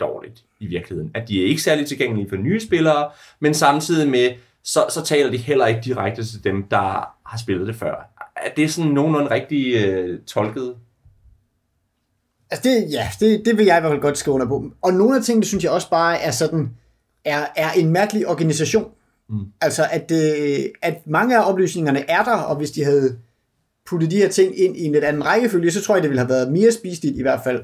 dårligt i virkeligheden. At de er ikke særlig tilgængelige for nye spillere, men samtidig med, så, så taler de heller ikke direkte til dem, der har spillet det før. Er det sådan nogenlunde rigtig øh, tolket? Altså det, ja, det, det vil jeg i hvert fald godt skrive under på. Og nogle af tingene, synes jeg også bare er sådan, er, er en mærkelig organisation. Mm. Altså, at, øh, at mange af oplysningerne er der, og hvis de havde puttet de her ting ind i en lidt anden rækkefølge, så tror jeg, det ville have været mere spiseligt i hvert fald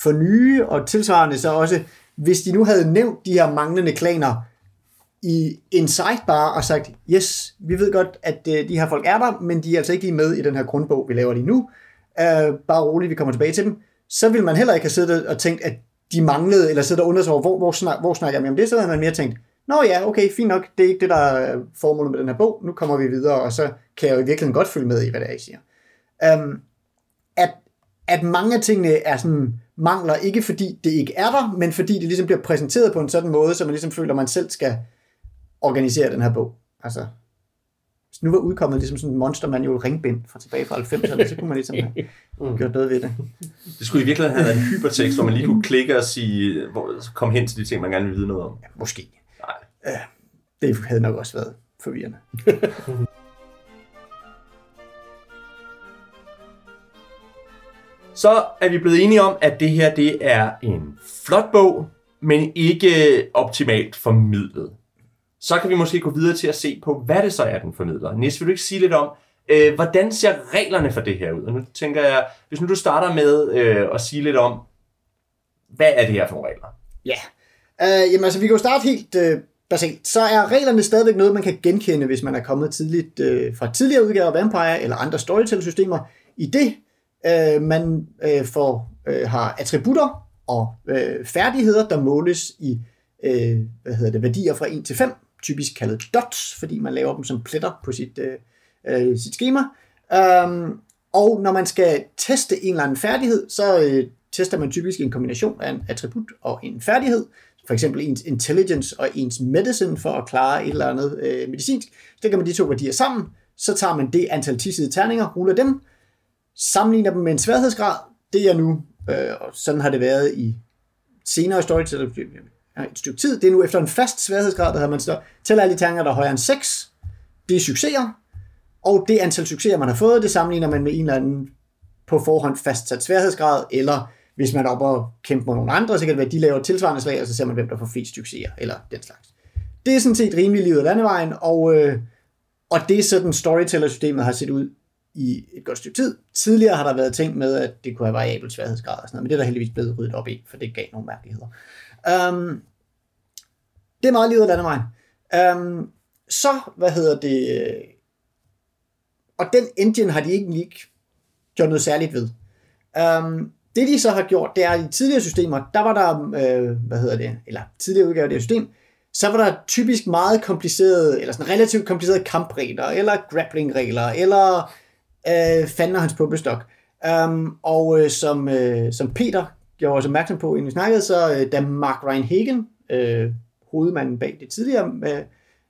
for nye, og tilsvarende så også, hvis de nu havde nævnt de her manglende klaner i en sidebar og sagt, yes, vi ved godt, at øh, de her folk er der, men de er altså ikke lige med i den her grundbog, vi laver lige nu. Uh, bare roligt, vi kommer tilbage til dem. Så vil man heller ikke have siddet og tænkt, at de manglede, eller siddet og undret sig over, hvor, hvor, snak, hvor snakker jeg med om det, så havde man mere tænkt, Nå ja, okay, fint nok, det er ikke det, der er formålet med den her bog, nu kommer vi videre, og så kan jeg jo i virkeligheden godt følge med i, hvad det er, I siger. Um, at, at mange af tingene er sådan mangler, ikke fordi det ikke er der, men fordi det ligesom bliver præsenteret på en sådan måde, så man ligesom føler, at man selv skal organisere den her bog. Altså, hvis nu var udkommet ligesom sådan en Monster Manual ringbind fra tilbage fra 90'erne, så kunne man ligesom have gjort noget ved det. Det skulle i virkeligheden have været en hypertekst, hvor man lige kunne klikke og sige, hvor, komme hen til de ting, man gerne vil vide noget om. Ja, måske. Nej. Det havde nok også været forvirrende. Så er vi blevet enige om, at det her det er en flot bog, men ikke optimalt formidlet. Så kan vi måske gå videre til at se på, hvad det så er, den formidler. Nis, vil du ikke sige lidt om, øh, hvordan ser reglerne for det her ud? Og nu tænker jeg, hvis nu du starter med øh, at sige lidt om, hvad er det her for nogle regler? Ja. øh, jamen altså, vi kan jo starte helt øh, basalt. Så er reglerne stadigvæk noget, man kan genkende, hvis man er kommet tidligt øh, fra tidligere udgaver af Vampire eller andre storytell-systemer. I det, øh, man øh, får, øh, har attributter og øh, færdigheder, der måles i øh, hvad hedder det, værdier fra 1 til 5, typisk kaldet dots, fordi man laver dem som pletter på sit, øh, øh sit schema. Um, øhm, og når man skal teste en eller anden færdighed, så øh, tester man typisk en kombination af en attribut og en færdighed. for eksempel ens intelligence og ens medicine for at klare et eller andet øh, medicinsk. Så lægger man de to værdier sammen, så tager man det antal tisede terninger, ruller dem, sammenligner dem med en sværhedsgrad. Det er nu, øh, og sådan har det været i senere storyteller, et stykke tid. Det er nu efter en fast sværhedsgrad, der har man så tæller alle de terninger, der er højere end 6. Det er succeser, og det antal succeser, man har fået, det sammenligner man med en eller anden på forhånd fastsat sværhedsgrad, eller hvis man er oppe og kæmper mod nogle andre, så kan det være, at de laver tilsvarende slag, og så ser man, hvem der får flest succeser, eller den slags. Det er sådan set rimelig livet af landevejen, og, øh, og det er sådan storyteller-systemet har set ud i et godt stykke tid. Tidligere har der været ting med, at det kunne have variabel sværhedsgrad og sådan noget, men det er der heldigvis blevet ryddet op i, for det gav nogle mærkeligheder. Um, det er meget livet af landevejen. Um, øhm, så, hvad hedder det, og den engine har de ikke lige gjort noget særligt ved. Um, det de så har gjort, det er, at i tidligere systemer, der var der, øh, hvad hedder det, eller tidligere udgave af det system, så var der typisk meget komplicerede, eller sådan relativt komplicerede kampregler, eller grappling-regler, eller øh, fanden hans pumpestok. Um, og øh, som, øh, som Peter gjorde os opmærksom på, inden vi snakkede, så øh, da Mark Reinhagen, øh, hovedmanden bag det tidligere, øh,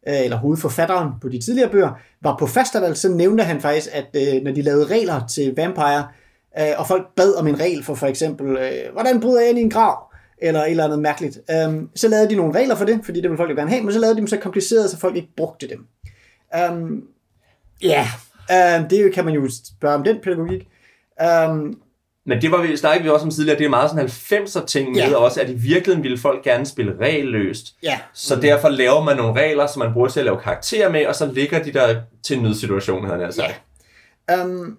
eller hovedforfatteren på de tidligere bøger, var på festival, så nævnte han faktisk, at øh, når de lavede regler til Vampire, øh, og folk bad om en regel for for eksempel, øh, hvordan bryder jeg ind i en grav? Eller et eller andet mærkeligt. Um, så lavede de nogle regler for det, fordi det ville folk jo gerne have, men så lavede de dem så komplicerede, så folk ikke brugte dem. Um, ja, yeah. um, det kan man jo spørge om den pædagogik. Um, men det var vi, snakkede vi også om tidligere, det er meget sådan 90'er ting med Ja. også, at i virkeligheden ville folk gerne spille regelløst. ja, Så derfor laver man nogle regler, som man bruger til at lave karakterer med, og så ligger de der til nødsituationen, havde jeg altså. Ja. Um,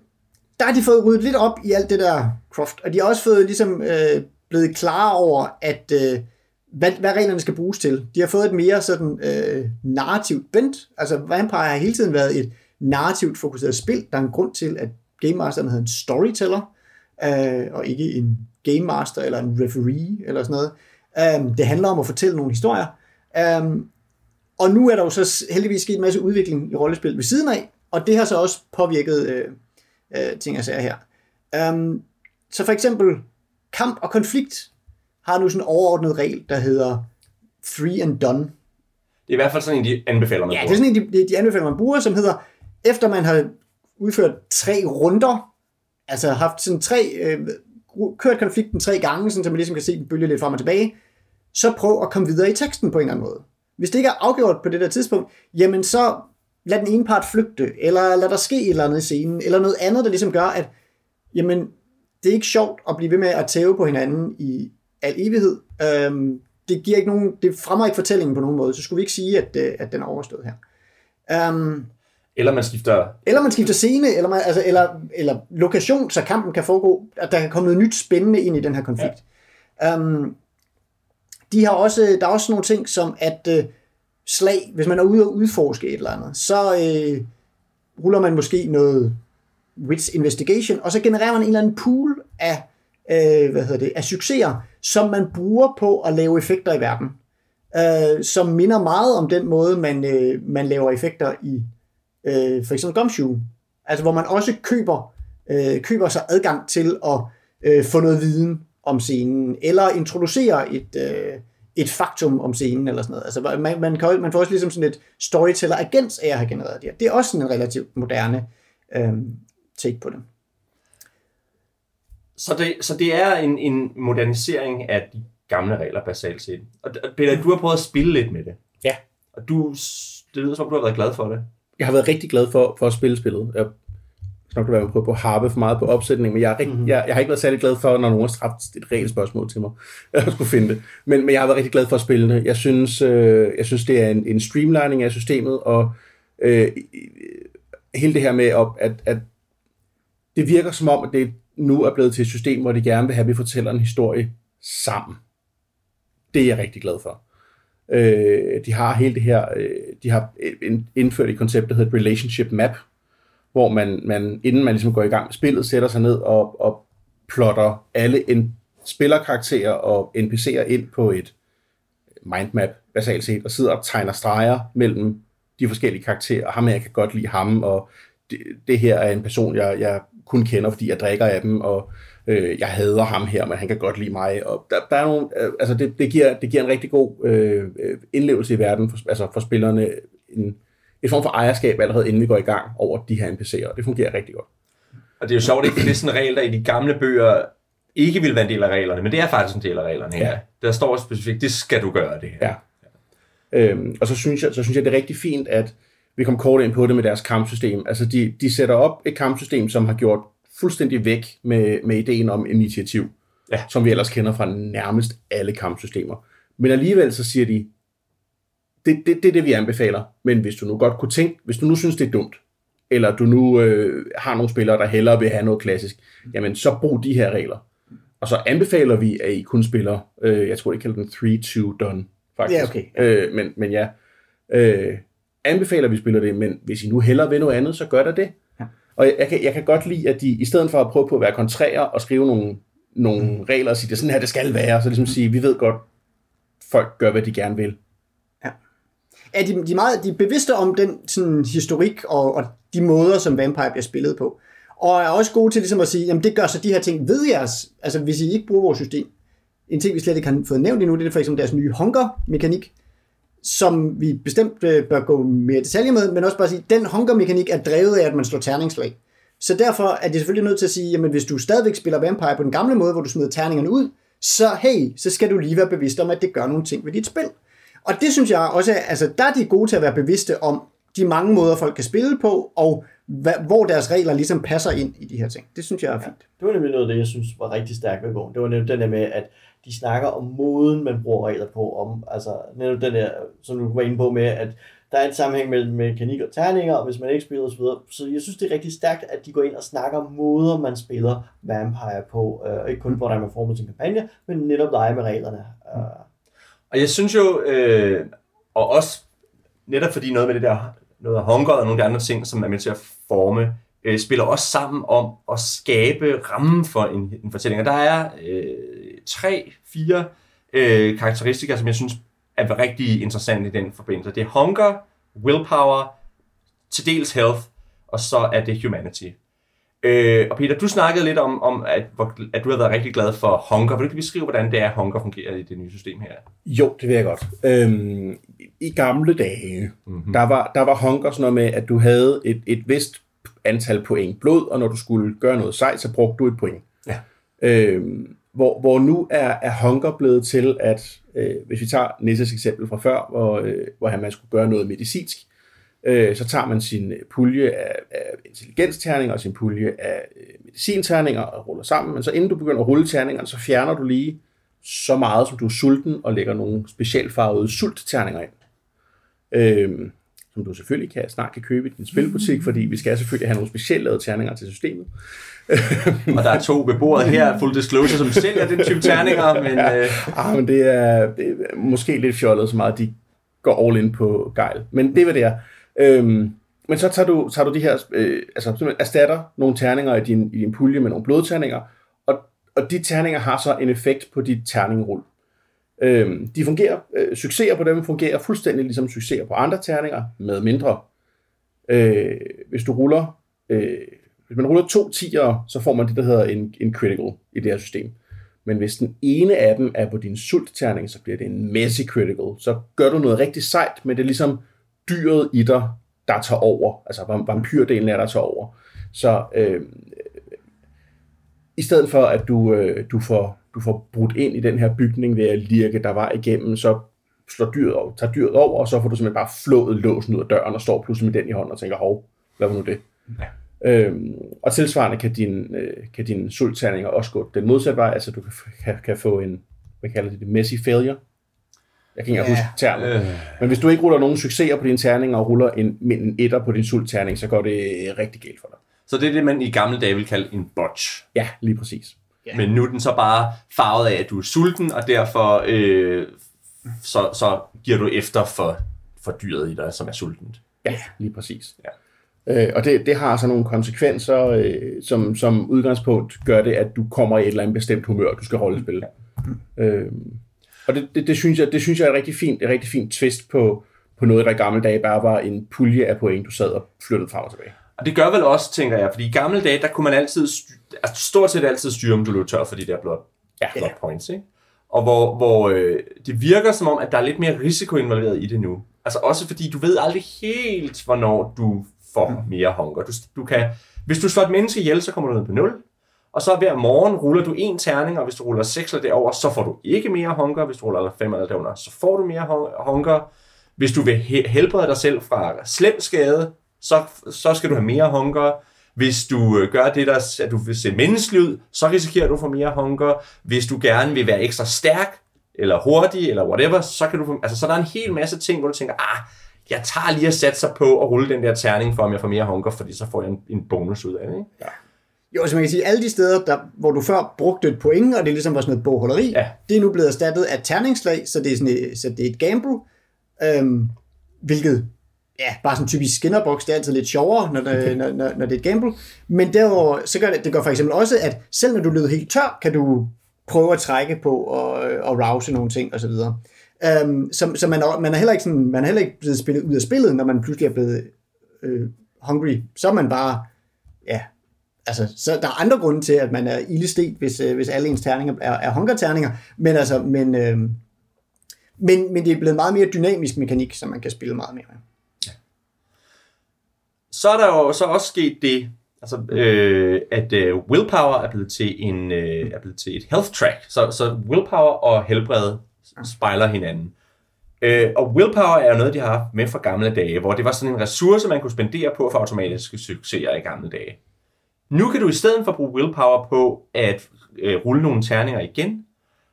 der har de fået ryddet lidt op i alt det der Croft, og de har også fået ligesom øh, blevet klar over, at øh, hvad, hvad reglerne skal bruges til. De har fået et mere sådan øh, narrativt bent. Altså Vampire har hele tiden været et narrativt fokuseret spil. Der er en grund til, at Game Masteren hedder en storyteller, øh, og ikke en Game Master eller en referee eller sådan noget. Um, det handler om at fortælle nogle historier. Um, og nu er der jo så heldigvis sket en masse udvikling i rollespil ved siden af, og det har så også påvirket øh, øh, ting og sager her. Um, så for eksempel kamp og konflikt har nu sådan en overordnet regel, der hedder three and done. Det er i hvert fald sådan en, de anbefaler, man Ja, det er bruger. sådan en, de, de anbefaler, man bruger, som hedder, efter man har udført tre runder, altså haft sådan tre, øh, kørt konflikten tre gange, sådan, så man ligesom kan se den bølge lidt frem og tilbage, så prøv at komme videre i teksten på en eller anden måde. Hvis det ikke er afgjort på det der tidspunkt, jamen så lad den ene part flygte, eller lad der ske et eller andet i scenen, eller noget andet, der ligesom gør, at jamen, det er ikke sjovt at blive ved med at tæve på hinanden i al evighed. Øhm, det giver ikke nogen, det fremmer ikke fortællingen på nogen måde, så skulle vi ikke sige, at, øh, at den er overstået her. Øhm, eller man skifter... eller man skifter scene, eller, man, altså, eller, eller lokation, så kampen kan foregå, at der kan komme noget nyt spændende ind i den her konflikt. Ja. Um, de har også, der er også nogle ting som, at øh, slag, hvis man er ude og udforske et eller andet, så øh, ruller man måske noget wits investigation, og så genererer man en eller anden pool af, øh, hvad hedder det, af succeser, som man bruger på at lave effekter i verden. Øh, som minder meget om den måde, man, øh, man laver effekter i øh, for eksempel Gumshoe. Altså hvor man også køber, øh, køber sig adgang til at øh, få noget viden om scenen, eller introducere et, øh, et faktum om scenen, eller sådan noget. Altså man, man, kan, man får også ligesom sådan et storyteller-agens af at have genereret det her. Det er også sådan en relativt moderne øh, take på det. Så det, så det er en, en modernisering af de gamle regler basalt set. Og Peter, du har prøvet at spille lidt med det. Ja. Og du, det lyder som, du har været glad for det. Jeg har været rigtig glad for, for at spille spillet. Jeg nok være på at harpe for meget på opsætningen, men jeg, er rigt, mm-hmm. jeg, jeg har ikke været særlig glad for, når nogen har strabt et reelt spørgsmål til mig, at skulle finde det. Men, men jeg har været rigtig glad for at spille det. Jeg synes, øh, jeg synes det er en, en streamlining af systemet, og øh, hele det her med, at, at, at det virker som om, at det nu er blevet til et system, hvor de gerne vil have, at vi fortæller en historie sammen. Det er jeg rigtig glad for. Øh, de har hele det her, øh, de har indført et koncept, der hedder et relationship map, hvor man, man inden man ligesom går i gang med spillet, sætter sig ned og, og plotter alle en spillerkarakterer og NPC'er ind på et mindmap, basalt set, og sidder og tegner streger mellem de forskellige karakterer. Ham her jeg kan godt lide ham, og det, det her er en person, jeg, jeg kun kender, fordi jeg drikker af dem, og øh, jeg hader ham her, men han kan godt lide mig. Og der, der er nogle, øh, altså det, det, giver, det giver en rigtig god øh, øh, indlevelse i verden, for, altså for spillerne, en, et form for ejerskab allerede inden vi går i gang over de her NPC'er, og det fungerer rigtig godt. Og det er jo sjovt, ikke? For det er sådan en regel, der i de gamle bøger ikke vil være en del af reglerne, men det er faktisk en del af reglerne her. Ja. Der står specifikt, det skal du gøre det her. Ja. Øhm, og så synes, jeg, så synes jeg, det er rigtig fint, at vi kom kort ind på det med deres kampsystem. Altså, de, de sætter op et kampsystem, som har gjort fuldstændig væk med, med ideen om initiativ, Ja. som vi ellers kender fra nærmest alle kampsystemer. Men alligevel så siger de, det, det, det er det, vi anbefaler. Men hvis du nu godt kunne tænke, hvis du nu synes, det er dumt, eller du nu øh, har nogle spillere, der hellere vil have noget klassisk, jamen så brug de her regler. Og så anbefaler vi, at I kun spiller, øh, jeg tror, de kalder den 3-2 done, faktisk. Ja, okay. Øh, men, men ja, øh, anbefaler, at vi spiller det, men hvis I nu hellere vil noget andet, så gør der det. Ja. Og jeg, jeg, kan, jeg kan godt lide, at de i stedet for at prøve på at være kontrære og skrive nogle, nogle mm. regler og sige, det er sådan her, det skal være, så ligesom sige, vi ved godt, folk gør, hvad de gerne vil. er de, de, er meget, de er bevidste om den sådan, historik og, og de måder, som Vampire bliver spillet på. Og er også gode til ligesom at sige, jamen det gør så de her ting ved jeres, altså hvis I ikke bruger vores system. En ting, vi slet ikke har fået nævnt endnu, det er for eksempel deres nye hunger-mekanik, som vi bestemt øh, bør gå mere i detaljer med, men også bare sige, den hunger-mekanik er drevet af, at man slår terningslag. Så derfor er det selvfølgelig nødt til at sige, jamen hvis du stadigvæk spiller Vampire på den gamle måde, hvor du smider terningerne ud, så hey, så skal du lige være bevidst om, at det gør nogle ting ved dit spil. Og det synes jeg også, altså der er de gode til at være bevidste om de mange måder, folk kan spille på, og hvad, hvor deres regler ligesom passer ind i de her ting. Det synes jeg er fint. Det var nemlig noget af det, jeg synes var rigtig stærkt ved bogen. Det var netop den der med, at de snakker om måden, man bruger regler på. Om, altså netop den der, som du var inde på med, at der er en sammenhæng mellem mekanik og terninger, og hvis man ikke spiller osv. Så jeg synes, det er rigtig stærkt, at de går ind og snakker om måder, man spiller Vampire på. Øh, ikke kun, hvordan man former sin kampagne, men netop lege med reglerne. Øh, Og jeg synes jo, øh, og også netop fordi noget med det der, noget af hunger og nogle af de andre ting, som er med til at forme, øh, spiller også sammen om at skabe rammen for en, en fortælling. Og der er øh, tre, fire øh, karakteristika, som jeg synes er rigtig interessante i den forbindelse. Det er hunger, willpower, til dels health, og så er det humanity. Øh, og Peter, du snakkede lidt om, om at, at du har været rigtig glad for hunger. Vil du beskrive, hvordan det er, hunger fungerer i det nye system her? Jo, det vil jeg godt. Øhm, I gamle dage, mm-hmm. der, var, der var hunger sådan noget med, at du havde et, et vist antal point blod, og når du skulle gøre noget sejt, så brugte du et point. Ja. Øhm, hvor, hvor nu er, er hunger blevet til, at øh, hvis vi tager Nisses eksempel fra før, hvor, øh, hvor han man skulle gøre noget medicinsk, øh, så tager man sin pulje af, af intelligensterninger og sin pulje af øh, medicinterninger og ruller sammen, men så inden du begynder at rulle terningerne, så fjerner du lige så meget, som du er sulten, og lægger nogle specialfarvede sultterninger ind. Øh, som du selvfølgelig kan, snart kan købe i din spilbutik, fordi vi skal selvfølgelig have nogle specielt lavede terninger til systemet. Og der er to ved bordet her, full disclosure, som sælger den type terninger, men øh, Ah, men det er, det er måske lidt fjollet, så meget de går all in på gejl. Men det hvad det er. Øhm, men så tager du, tager du de her, øh, altså simpelthen erstatter nogle terninger i din, i din pulje med nogle blodterninger, og, og de terninger har så en effekt på dit terningrul. Øh, de fungerer, øh, succeser på dem fungerer fuldstændig ligesom succeser på andre terninger, med mindre. Øh, hvis du ruller, øh, hvis man ruller to tiere, så får man det, der hedder en, en critical i det her system. Men hvis den ene af dem er på din sultterning, så bliver det en messy critical. Så gør du noget rigtig sejt, men det er ligesom dyret i dig, der tager over. Altså vampyrdelen er der tager over. Så øh, i stedet for, at du, øh, du, får, du får brudt ind i den her bygning ved at lirke der var igennem, så slår dyret over, tager dyret over, og så får du simpelthen bare flået låsen ud af døren og står pludselig med den i hånden og tænker, hov, hvad var nu det? Ja. Øhm, og tilsvarende kan din, øh, kan dine sultterninger også gå den modsatte vej, altså du kan, kan, kan få en, hvad kalder det, det messy failure. Jeg kan ikke Ja. huske termen. øh, Men hvis du ikke ruller nogen succeser på din terning og ruller en, en etter på din sultterning, så går det rigtig galt for dig. så det er det, man i gamle dage vil kalde en botch. Ja, lige præcis. Ja. Men nu er den så bare farvet af, at du er sulten, og derfor øh, så, så giver du efter for, for dyret i dig, som er sultent. Ja, lige præcis. Ja. Øh, og det, det har så nogle konsekvenser, øh, som, som udgangspunkt gør det, at du kommer i et eller andet bestemt humør, du skal rollespille. Øh, og det, det, det, synes jeg, det synes jeg er et rigtig fint, et rigtig fint twist på, på noget, der i gamle dage bare var en pulje af point, du sad og flyttede frem og tilbage. Og det gør vel også, tænker jeg, fordi i gamle dage, der kunne man altid, st- altså, stort set altid styre, om du løber tør for de der blot, Ja. blot points, ikke? Og hvor, hvor øh, det virker som om, at der er lidt mere risiko involveret i det nu. Altså også fordi, du ved aldrig helt, hvornår du får mere hunger. Du, du kan, hvis du slår et menneske ihjel, så kommer du ned på 0. Og så hver morgen ruller du en terning, og hvis du ruller 6 eller derover, så får du ikke mere hunger. Hvis du ruller 5 eller derunder, så får du mere hun- hunger. Hvis du vil he- helbrede dig selv fra slem skade, så, så skal du have mere hunger. Hvis du øh, gør det, der at du vil se menneskelig ud, så risikerer du få mere hunger. Hvis du gerne vil være ekstra stærk, eller hurtig, eller whatever, så kan du få, altså så er der en hel masse ting, hvor du tænker, ah, jeg tager lige at sætte sig på at rulle den der terning, for om jeg får mere hunger, fordi så får jeg en, en bonus ud af det. Ikke? Jo, så man kan sige, alle de steder, der, hvor du før brugte et point, og det ligesom var sådan noget bogholderi, Ja. det er nu blevet erstattet af terningslag, så det er, sådan et, så det er et gamble, øhm, hvilket ja, bare sådan typisk skinnerbox, det er altid lidt sjovere, når det, når, når, når det er et gamble. Men derudover, så gør det, det gør for eksempel også, at selv når du løber helt tør, kan du prøve at trække på og, og rouse nogle ting osv. Um, så så man, er, man, er heller ikke sådan, man er heller ikke blevet spillet ud af spillet, når man pludselig er blevet øh, hungry. Så er man bare, ja, altså, så der er andre grunde til, at man er ildestet, hvis, øh, hvis alle ens terninger er, er hungerterninger, men altså, men, øh, men, men det er blevet meget mere dynamisk mekanik, som man kan spille meget mere med. Så er der jo så også sket det, altså, øh, at øh, willpower er blevet til en øh, er blevet til et health track. Så, så willpower og helbred spejler hinanden. Øh, og willpower er jo noget, de har haft med fra gamle dage, hvor det var sådan en ressource, man kunne spendere på for automatiske succeser i gamle dage. Nu kan du i stedet for bruge willpower på at øh, rulle nogle terninger igen,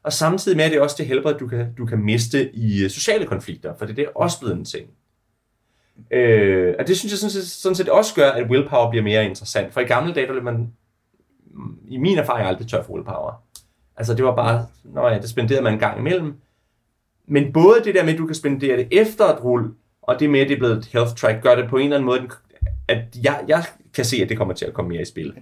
og samtidig med, at det er også det helbred, du kan, du kan miste i øh, sociale konflikter, for det er også blevet en ting. Øh, og det synes jeg sådan set, sådan set også gør, at willpower bliver mere interessant. For i gamle dage, der blev man, i min erfaring, aldrig tør for willpower. Altså det var bare, når ja, det spenderede man en gang imellem. Men både det der med, at du kan spendere det efter et rull, og det med, at det er blevet et health track, gør det på en eller anden måde, at jeg, jeg kan se, at det kommer til at komme mere i spil.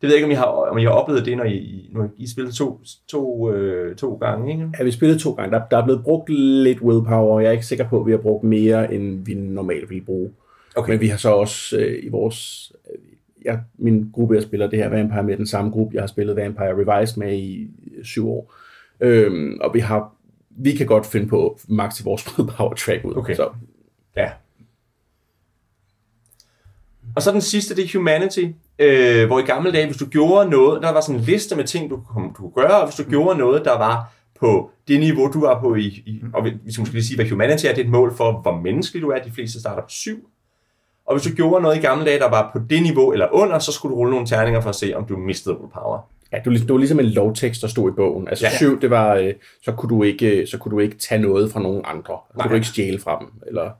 Det ved jeg ikke, om I har, om I har oplevet det, når I, når I spillede to, to, øh, to gange, ikke? Ja, vi spillet to gange. Der, der er blevet brugt lidt willpower, og jeg er ikke sikker på, at vi har brugt mere, end vi normalt ville bruge. Okay. Men vi har så også øh, i vores... Øh, ja, min gruppe, jeg spiller det her Vampire med, den samme gruppe, jeg har spillet Vampire Revised med i øh, syv år. Øhm, og vi har vi kan godt finde på max til vores willpower track ud. Okay. Så Ja. Og så den sidste, det er Humanity, øh, hvor i gamle dage, hvis du gjorde noget, der var sådan en liste med ting, du kunne, du kunne gøre, og hvis du gjorde noget, der var på det niveau, du var på i, i og vi skal måske lige sige, hvad Humanity er, det er et mål for, hvor menneskelig du er, de fleste starter på syv. Og hvis du gjorde noget i gamle dage, der var på det niveau eller under, så skulle du rulle nogle terninger for at se, om du mistede willpower. ja, det var, ligesom- det var ligesom en lovtekst, der stod i bogen. Altså Ja. syv, det var, øh, så kunne, du ikke, så kunne du ikke tage noget fra nogen andre. Så Nej. kunne du ikke stjæle fra dem. Eller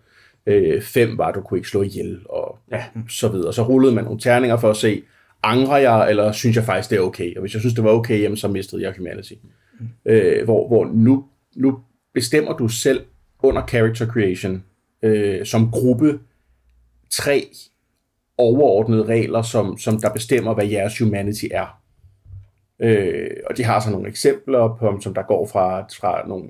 øh, fem var, du kunne ikke slå ihjel, og Ja. så videre. Så rullede man nogle terninger for at se, angrer jeg, eller synes jeg faktisk, det er okay? Og hvis jeg synes, det var okay, jamen, så mistede jeg humanity. Øh, hvor hvor nu, nu bestemmer du selv under character creation, øh, som gruppe, tre overordnede regler, som, som der bestemmer, hvad jeres humanity er. Øh, og de har så nogle eksempler på, som der går fra, fra nogle,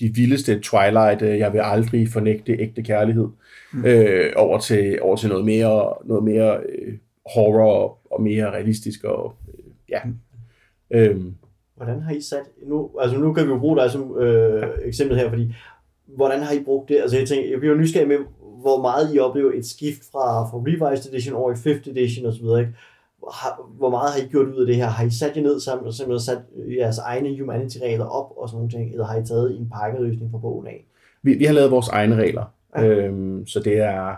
de vildeste Twilight, øh, jeg vil aldrig fornægte ægte kærlighed, mm. øh, over, til, over til noget mere, noget mere øh, horror og, og mere realistisk. Og, øh, ja. Øhm, Hvordan har I sat, nu, altså nu kan vi jo bruge dig som øh, eksempel her, fordi hvordan har I brugt det? Altså jeg tænker, jeg bliver nysgerrig med, hvor meget I oplever et skift fra, fra Revised Edition over i 5th Edition osv., ikke? Har, hvor meget har I gjort ud af det her? Har I sat jer ned sammen og simpelthen sat jeres egne humanity-regler op og sådan nogle ting, eller har I taget en pakkeløsning fra bogen af? vi, vi har lavet vores egne regler. Ja. Øhm, så det er...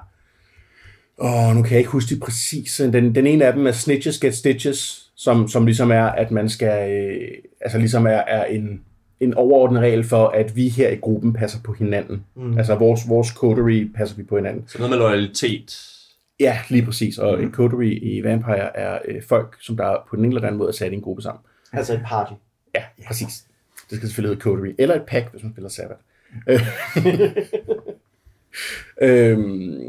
Åh, nu kan jeg ikke huske de præcise. Den, den ene af dem er Snitches Get Stitches, som, som ligesom er, at man skal... Øh, altså ligesom er, er en, en overordnet regel for, at vi her i gruppen passer på hinanden. Mm. Altså vores, vores coterie passer vi på hinanden. Så noget med loyalitet. Ja, lige præcis. Og Mhm. mm. en coterie i Vampire er øh, folk, som der på den ene eller anden måde er sat i en gruppe sammen. Altså et party. Ja, præcis. Det skal selvfølgelig hedde coterie. Eller et pack, hvis man spiller Sabbath. øhm,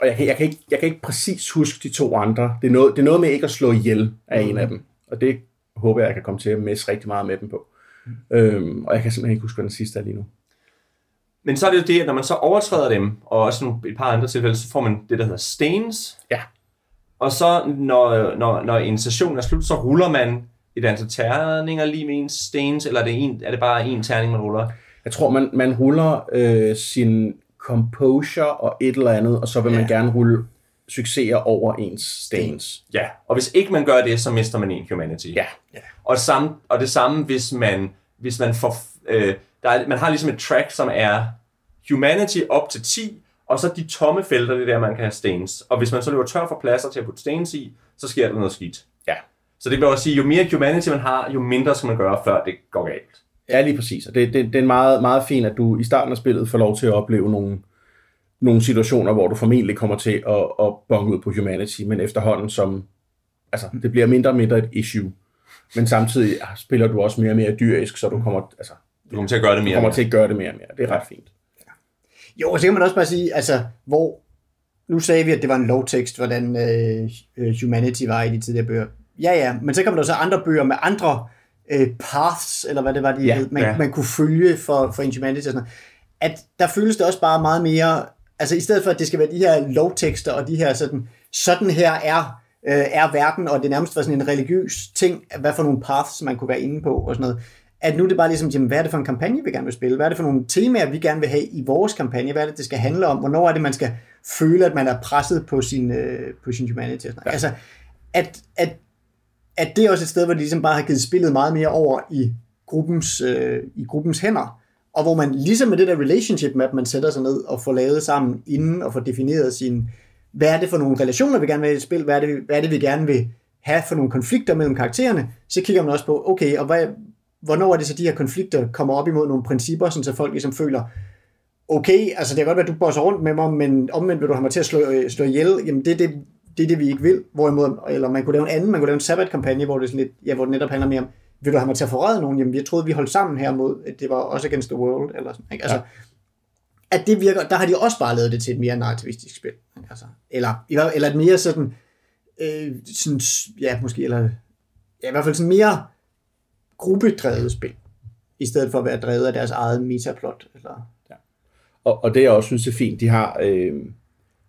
og jeg kan, jeg, kan ikke, jeg kan ikke præcis huske de to andre. Det er noget, det er noget med ikke at slå ihjel af en af dem. Og det håber jeg, jeg kan komme til at messe rigtig meget med dem på. Øhm, og jeg kan simpelthen ikke huske, hvad den sidste er lige nu. Men så er det jo det, at når man så overtræder dem, og også nogle, et par andre tilfælde, så får man det, der hedder stains. Ja. Og så, når, når, når en session er slut, så ruller man et antal terninger lige med ens stens, eller er det, en, er det bare en terning, man ruller? Jeg tror, man, man ruller øh, sin composure og et eller andet, og så vil man Ja. gerne rulle succeser over ens stains. Ja, og hvis ikke man gør det, så mister man en humanity. Ja. Og, samme, og det samme, hvis man, hvis man får... Øh, der er, man har ligesom et track, som er humanity op til 10, og så de tomme felter, det er der, man kan have stains. Og hvis man så løber tør for pladser til at putte stains i, så sker der noget skidt. Ja. Så det vil også sige, jo mere humanity man har, jo mindre skal man gøre, før det går galt. Ja, lige præcis. Og det, det, det er meget, meget fint, at du i starten af spillet får lov til at opleve nogle, nogle situationer, hvor du formentlig kommer til at, at bonge ud på humanity, men efterhånden som, altså, det bliver mindre og mindre et issue. Men samtidig spiller du også mere og mere dyrisk, så du kommer, altså, Du kommer til at gøre det du mere. kommer og til at gøre det mere og mere. Det er ret fint. Jo, og så kan man også bare sige, altså, hvor... Nu sagde vi, at det var en lovtekst, hvordan øh, øh, humanity var i de tidligere bøger. Ja, ja, men så kommer der så andre bøger med andre øh, paths, eller hvad det var, de Ja, hed, man, ja. man kunne følge for, for en humanity og sådan noget. At der føles det også bare meget mere... Altså, i stedet for, at det skal være de her lovtekster, og de her sådan... Sådan her er, øh, er verden, og det nærmest var sådan en religiøs ting, hvad for nogle paths, man kunne være inde på, og sådan noget at nu er det bare ligesom, jamen, hvad er det for en kampagne, vi gerne vil spille? Hvad er det for nogle temaer, vi gerne vil have i vores kampagne? Hvad er det, det skal handle om? Hvornår er det, man skal føle, at man er presset på sin, øh, på sin humanity? Og sådan. Ja. Altså, at, at, at det er også et sted, hvor de ligesom bare har givet spillet meget mere over i gruppens, øh, i gruppens hænder. Og hvor man ligesom med det der relationship map, man sætter sig ned og får lavet sammen inden og får defineret sin, hvad er det for nogle relationer, vi gerne vil have i et spil? Hvad er det, hvad er det, vi gerne vil have for nogle konflikter mellem karaktererne? Så kigger man også på, okay, og hvad, hvornår er det så, de her konflikter kommer op imod nogle principper, sådan så folk ligesom føler, okay, altså det kan godt være, at du bosser rundt med mig, men omvendt vil du have mig til at slå, øh, slå ihjel, jamen det er det, det er det, vi ikke vil. Hvorimod, eller man kunne lave en anden, man kunne lave en sabbat-kampagne, hvor det, er sådan lidt, ja, hvor det netop handler mere om, vil du have mig til at forræde nogen? Jamen, jeg troede, vi holdt sammen her mod, at det var også against the world, eller sådan, ikke? Altså, ja. at det virker, der har de også bare lavet det til et mere narrativistisk spil. ikke? Altså, eller, eller et mere sådan, øh, sådan, ja, måske, eller, ja, i hvert fald sådan mere gruppedrevet spil, i stedet for at være drevet af deres eget metaplot. Eller, Ja. Og, og det jeg også synes er fint, de har, øh,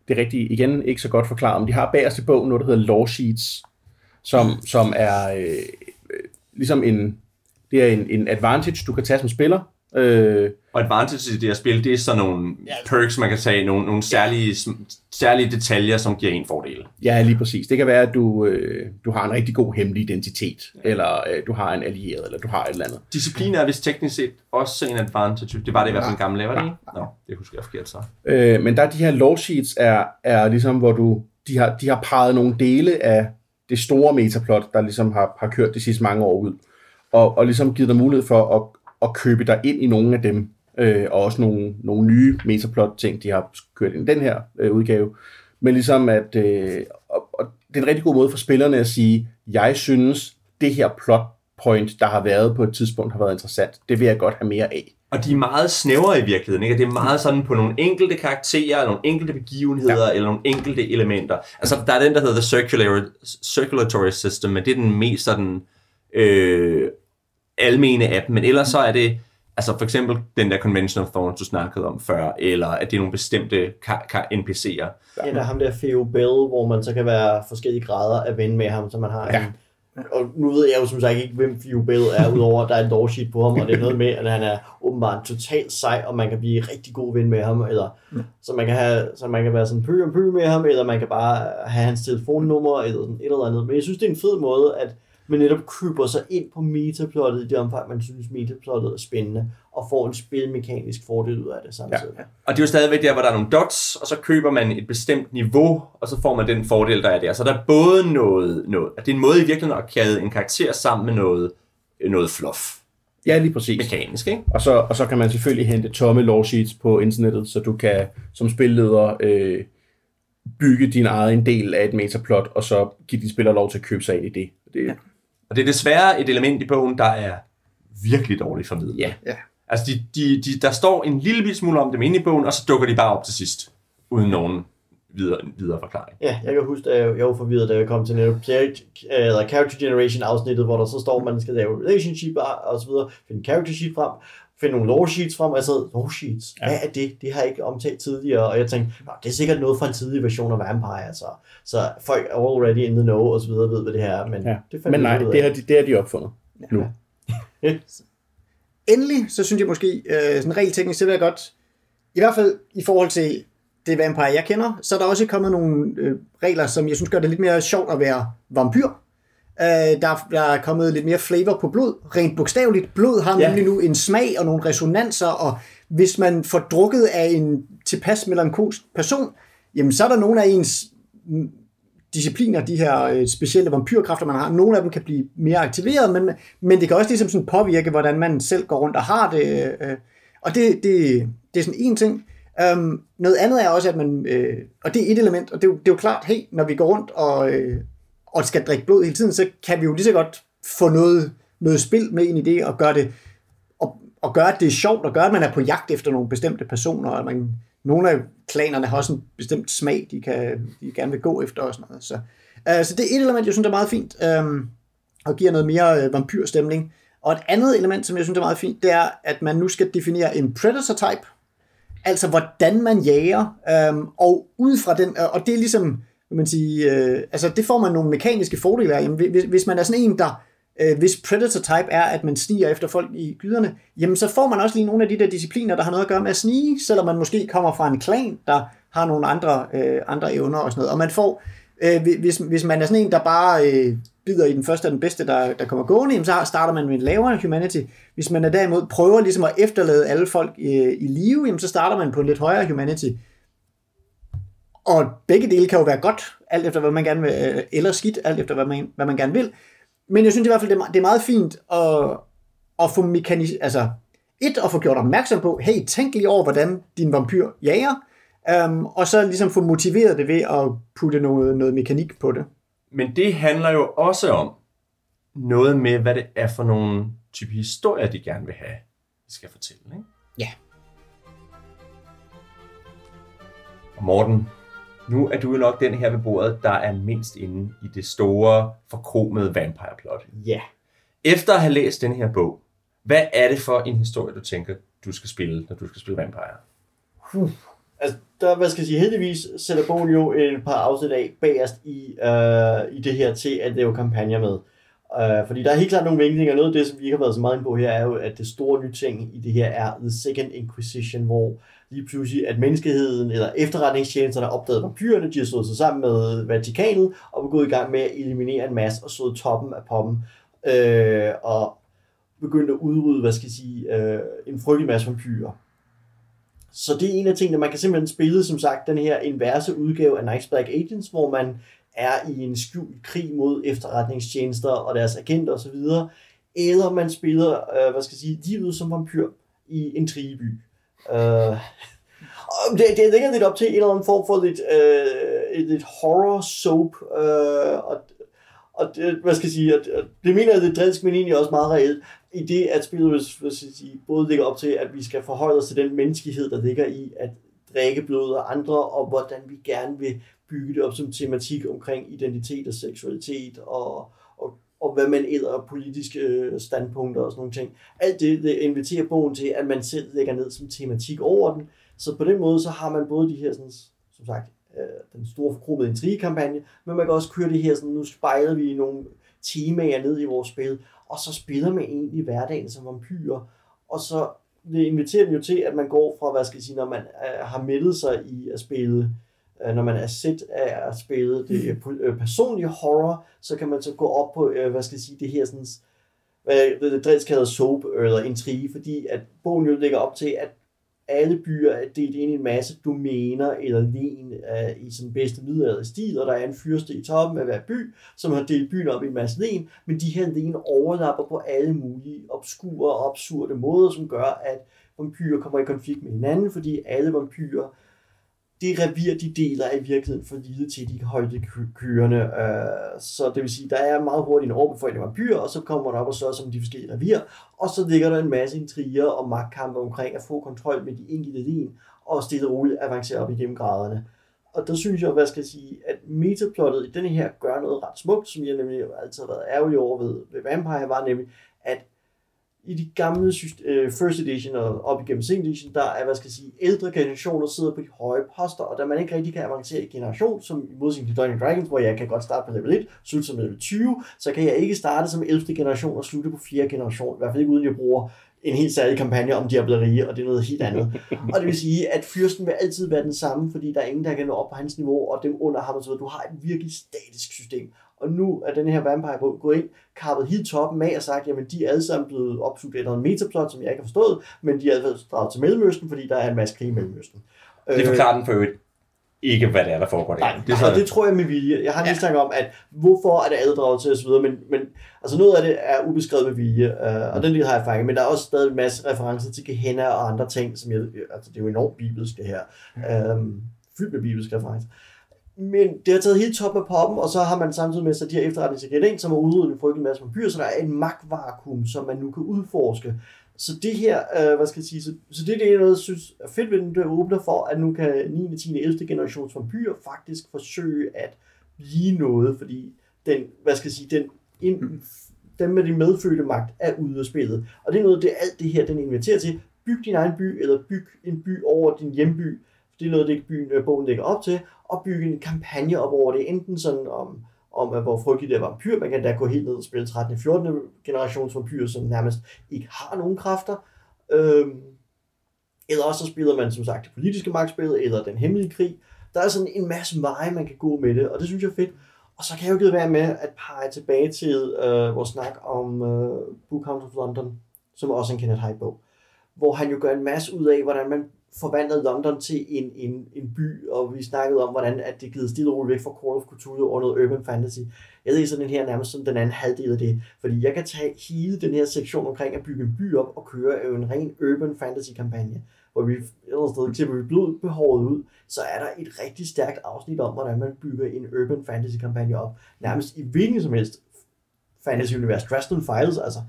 det er igen, ikke så godt forklaret, men de har bagerst i bogen noget, der hedder law sheets, som, som er øh, øh, ligesom en, det er en, en advantage, du kan tage som spiller. Øh, Og advantage i det her spil, det er sådan nogle perks, man kan tage, nogle, nogle særlige, særlige detaljer, som giver en fordel. ja, lige præcis. Det kan være, at du, øh, du har en rigtig god hemmelig identitet, eller øh, du har en allieret, eller du har et eller andet. Disciplin er vist teknisk set også en advantage. Det var det i hvert fald en gammel lever, det ikke? Nå, det husker jeg forkert så. Øh, men der er de her law sheets, er, er ligesom, hvor du, de har, de har peget nogle dele af det store metaplot, der ligesom har, har kørt de sidste mange år ud, og, og ligesom givet dig mulighed for at, at købe dig ind i nogle af dem, øh, og også nogle, nogle nye metaplot-ting, de har kørt ind i den her øh, udgave. Men ligesom at, øh, og, og det er en rigtig god måde for spillerne at sige, jeg synes, det her plot point, der har været på et tidspunkt, har været interessant. Det vil jeg godt have mere af. Og de er meget snævre i virkeligheden, ikke? Og det er meget sådan på nogle enkelte karakterer, nogle enkelte begivenheder, ja. eller nogle enkelte elementer. Altså, der er den, der hedder The Circular, Circulatory System, men det er den mest sådan øh, almene af dem. Men ellers så er det, altså for eksempel den der Convention of Thorns, du snakkede om før, eller at det er nogle bestemte ka- ka- NPC'er. Ja, der er ham der Theo Bell, hvor man så kan være forskellige grader af ven med ham, så man har Ja. en og nu ved jeg jo som sagt ikke, hvem Theo Bell er, udover at der er en sheet på ham, og det er noget med, at han er åbenbart totalt sej, og man kan blive rigtig god ven med ham, eller så man kan, have, så man kan være sådan pø om pø med ham, eller man kan bare have hans telefonnummer, eller sådan et eller andet. Men jeg synes, det er en fed måde, at man netop køber sig ind på metaplottet i det omfang, man synes, metaplottet er spændende, og får en spilmekanisk fordel ud af det samtidig. Ja. Og det er jo stadigvæk der, hvor der er nogle dots, og så køber man et bestemt niveau, og så får man den fordel, der er der. Så der er både noget, noget at det er en måde i virkeligheden at kæde en karakter sammen med noget, noget fluff. Ja, lige præcis. Mekanisk, ikke? Og så, og så kan man selvfølgelig hente tomme law sheets på internettet, så du kan som spilleder øh, bygge din egen del af et metaplot, og så give dine spillere lov til at købe sig ind i det. det ja. Og det er desværre et element i bogen, der er virkelig dårligt formidlet. Ja. Ja. Altså, de, de, de, der står en lille bit smule om dem inde i bogen, og så dukker de bare op til sidst, uden nogen videre, videre forklaring. Ja, jeg kan huske, at jeg, var forvirret, da jeg kom til netop character, eller character generation afsnittet, hvor der så står, at man skal lave relationship og så videre, finde character sheet frem, finde nogle lore sheets frem, og jeg sad, lore sheets, ja. hvad er det? Det har jeg ikke omtalt tidligere, og jeg tænkte, Nå, det er sikkert noget fra en tidlig version af Vampire, altså. så folk er already in the know, og så videre, ved, hvad det her er, men Ja. det Men nej, det har de, det har de opfundet nu. Endelig, så synes jeg måske, øh, sådan rent teknisk, så vil jeg godt, i hvert fald i forhold til det vampire, jeg kender, så er der også kommet nogle øh, regler, som jeg synes gør det lidt mere sjovt at være vampyr. Øh, der, der er kommet lidt mere flavor på blod. Rent bogstaveligt, blod har Ja. nemlig nu en smag og nogle resonanser, og hvis man får drukket af en tilpas melankolsk person, jamen så er der nogle af ens discipliner, de her øh, specielle vampyrkræfter, man har. Nogle af dem kan blive mere aktiveret, men, men det kan også ligesom sådan påvirke, hvordan man selv går rundt og har det. Øh, og det, det, det er sådan en ting. Um, noget andet er også, at man, øh, og det er et element, og det er, jo, det er jo klart, hey, når vi går rundt og, øh, og skal drikke blod hele tiden, så kan vi jo lige så godt få noget, noget spil med ind i det, og gøre det, og, og gøre, at det er sjovt, og gøre, at man er på jagt efter nogle bestemte personer, og man, nogle af klanerne har også en bestemt smag, de, kan, de gerne vil gå efter og sådan noget. Så, uh, så det er et element, jeg synes er meget fint, um, og giver noget mere øh, vampyrstemning. Og et andet element, som jeg synes er meget fint, det er, at man nu skal definere en predator-type, altså hvordan man jager, øhm, og ud fra den, og det er ligesom, man sige, øh, altså det får man nogle mekaniske fordele af. Jamen, hvis, hvis man er sådan en, der, øh, hvis predator type er, at man sniger efter folk i gyderne, jamen så får man også lige nogle af de der discipliner, der har noget at gøre med at snige, selvom man måske kommer fra en klan, der har nogle andre, øh, andre evner og sådan noget. Og man får, øh, hvis, hvis man er sådan en, der bare øh, bider i den første og den bedste, der, der kommer gående, jamen så starter man med en lavere humanity. Hvis man er derimod prøver ligesom at efterlade alle folk øh, i live, jamen så starter man på en lidt højere humanity. Og begge dele kan jo være godt, alt efter hvad man gerne vil, øh, eller skidt, alt efter hvad man, hvad man gerne vil. Men jeg synes i hvert fald, det er, det er meget fint at, at få mekanis altså et, at få gjort opmærksom på, hey, tænk lige over, hvordan din vampyr jager, um, og så ligesom få motiveret det ved at putte noget, noget mekanik på det. Men det handler jo også om noget med, hvad det er for nogle type historier, de gerne vil have, de skal fortælle. Ikke? Ja. Og Morten, nu er du jo nok den her ved bordet, der er mindst inde i det store, forkromede vampire-plot. Ja. Efter at have læst den her bog, hvad er det for en historie, du tænker, du skal spille, når du skal spille vampire? Altså, der, hvad skal jeg sige, heldigvis sætter bogen jo et par afsnit af bagerst i, øh, i det her til at lave kampagner med. Øh, fordi der er helt klart nogle vinklinger. Noget af det, som vi ikke har været så meget inde på her, er jo, at det store nye ting i det her er The Second Inquisition, hvor lige pludselig, at menneskeheden eller efterretningstjenesterne opdagede vampyrerne, de har slået sig sammen med Vatikanet og var gået i gang med at eliminere en masse og slået toppen af poppen. Øh, og begyndte at udrydde, hvad skal jeg sige, øh, en frygtelig masse vampyrer. Så det er en af tingene, man kan simpelthen spille, som sagt, den her inverse udgave af Night's Black Agents, hvor man er i en skjult krig mod efterretningstjenester og deres agenter osv., eller man spiller, øh, hvad skal jeg sige, livet som vampyr i en trigeby. Øh, det, det ligger lidt op til en eller anden form for lidt, øh, et lidt horror soap, øh, og, og det, hvad skal jeg sige, at, at det mener jeg lidt drilsk, men egentlig også meget reelt, i det, at spillet hvad skal jeg sige, både ligger op til, at vi skal forholde os til den menneskelighed, der ligger i at drikke blod af andre, og hvordan vi gerne vil bygge det op som tematik omkring identitet og seksualitet, og, og, hvad man æder politiske øh, standpunkter og sådan nogle ting. Alt det, det inviterer bogen til, at man selv lægger ned som tematik over den. Så på den måde, så har man både de her, sådan, som sagt, øh, den store forkromede intrigekampagne, men man kan også køre det her, sådan, nu spejler vi nogle temaer ned i vores spil, og så spiller man egentlig hverdagen som vampyrer, og så det inviterer den jo til, at man går fra, hvad skal jeg sige, når man øh, har meldet sig i at spille, øh, når man er set af at spille det øh, personlige horror, så kan man så gå op på, øh, hvad skal jeg sige, det her sådan, hvad det, drilsk kalder soap eller intrige, fordi at bogen jo lægger op til, at alle byer er delt ind i en masse domæner eller len uh, i sådan bedste middelalderlige stil, og der er en fyrste i toppen af hver by, som har delt byen op i en masse len, men de her len overlapper på alle mulige obskure og absurde måder, som gør, at vampyrer kommer i konflikt med hinanden, fordi alle vampyrer, det revir, de deler er i virkeligheden for lille til, at de kan holde det kørende. Øh, så det vil sige, der er meget hurtigt en overbefolkning af byer, og så kommer der op og så som de forskellige revir, og så ligger der en masse intriger og magtkampe omkring at få kontrol med de enkelte lin, og stille og roligt avancere op igennem graderne. Og der synes jeg, hvad skal jeg sige, at metaplottet i denne her gør noget ret smukt, som jeg nemlig altid har været ærgerlig over ved, ved Vampire, var nemlig, i de gamle øh, first edition og op igennem second edition, der er, hvad skal jeg sige, ældre generationer sidder på de høje poster, og da man ikke rigtig kan avancere i generation, som i modsætning til Dungeons Dragons, hvor jeg kan godt starte på level 1, slutte som level 20, så kan jeg ikke starte som 11. generation og slutte på 4. generation, i hvert fald ikke uden jeg bruger en helt særlig kampagne om diableri, og det er noget helt andet. og det vil sige, at fyrsten vil altid være den samme, fordi der er ingen, der kan nå op på hans niveau, og dem under ham, så du har et virkelig statisk system. Og nu er den her vampire på gået ind, kappet helt toppen af og sagt, jamen de er alle sammen blevet opsugt efter en metaplot, som jeg ikke har forstået, men de er altså draget til Mellemøsten, fordi der er en masse krig i Mellemøsten. Det forklarer den for øvrigt ikke, hvad det er, der foregår der. Nej, det er så... og det tror jeg med vilje. Jeg har en Ja. mistanke om, at hvorfor er det alle draget til osv., men, men altså noget af det er ubeskrevet med vilje, øh, og den del har jeg fanget, men der er også stadig en masse referencer til Gehenna og andre ting, som jeg, altså det er jo enormt bibelsk det her, øh, fyldt med bibelske referencer. Men det har taget helt top af poppen, og så har man samtidig med sig de her efterretningsagenter ind, som har udryddet en frygtelig masse vampyrer, så der er en magtvakuum, som man nu kan udforske. Så det her, øh, hvad skal jeg sige, så, så det, det er noget, jeg synes er fedt ved den, der åbner for, at nu kan 9., 10., 11. generations vampyrer faktisk forsøge at blive noget, fordi den, hvad skal jeg sige, den, ind, den med den medfødte magt er ude af spillet. Og det er noget, det er alt det her, den inviterer til. Byg din egen by, eller byg en by over din hjemby. Det er noget, det byen, øh, bogen lægger op til. Og bygge en kampagne op over det, enten sådan om, om at hvor frygtelig det er vampyr. Man kan da gå helt ned og spille 13. og 14. generations vampyr, som nærmest ikke har nogen kræfter. Øhm, eller også så spiller man som sagt det politiske magtspil, eller den hemmelige krig. Der er sådan en masse veje, man kan gå med det, og det synes jeg er fedt. Og så kan jeg jo ikke være med at pege tilbage til øh, vores snak om øh, Book of London, som også er en Kenneth Hyde bog, hvor han jo gør en masse ud af, hvordan man forvandlede London til en, en, en by, og vi snakkede om, hvordan at det givet stille og roligt væk fra Call of Cthulhu og noget urban fantasy. Jeg læser den her nærmest som den anden halvdel af det, fordi jeg kan tage hele den her sektion omkring at bygge en by op og køre en ren urban fantasy kampagne, hvor vi eller sted klipper vi blodbehovet ud, så er der et rigtig stærkt afsnit om, hvordan man bygger en urban fantasy kampagne op, nærmest i hvilken som helst fantasy-univers. Dresden Files, altså,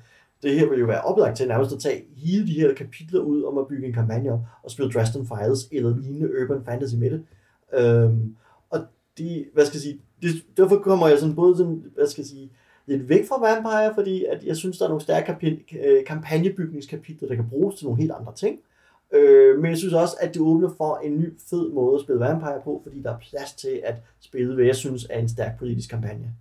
det her vil jo være oplagt til nærmest at tage hele de her kapitler ud om at bygge en kampagne op og spille Dresden Files eller lignende urban fantasy med det. Øhm, og de, hvad skal jeg sige, det, derfor kommer jeg sådan både sådan, hvad skal jeg sige, lidt væk fra Vampire, fordi at jeg synes, der er nogle stærke kapi- øh, kampagnebygningskapitler, der kan bruges til nogle helt andre ting. Øh, men jeg synes også, at det åbner for en ny fed måde at spille Vampire på, fordi der er plads til at spille, hvad jeg synes er en stærk politisk kampagne.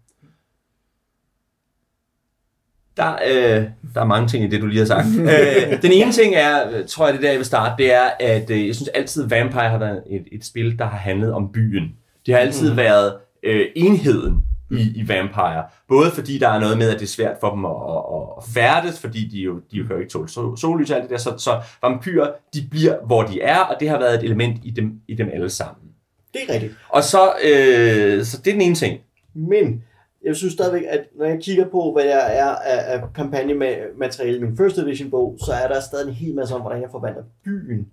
Der, øh, der er mange ting i det, du lige har sagt. øh, den ene ting er, tror jeg, det er der, jeg vil starte, det er, at øh, jeg synes altid, Vampire har været et, et spil, der har handlet om byen. Det har altid mm. været øh, enheden i, i Vampire. Både fordi der er noget med, at det er svært for dem at, at, at færdes, fordi de jo, de jo kan jo ikke tåle sol, sollys og alt det der. Så, så vampyrer, de bliver, hvor de er, og det har været et element i dem, i dem alle sammen. Det er rigtigt. Og så, øh, så det er den ene ting. Men jeg synes stadigvæk, at når jeg kigger på, hvad jeg er af, af kampagnemateriale i min first edition bog, så er der stadig en hel masse om, hvordan jeg forvandler byen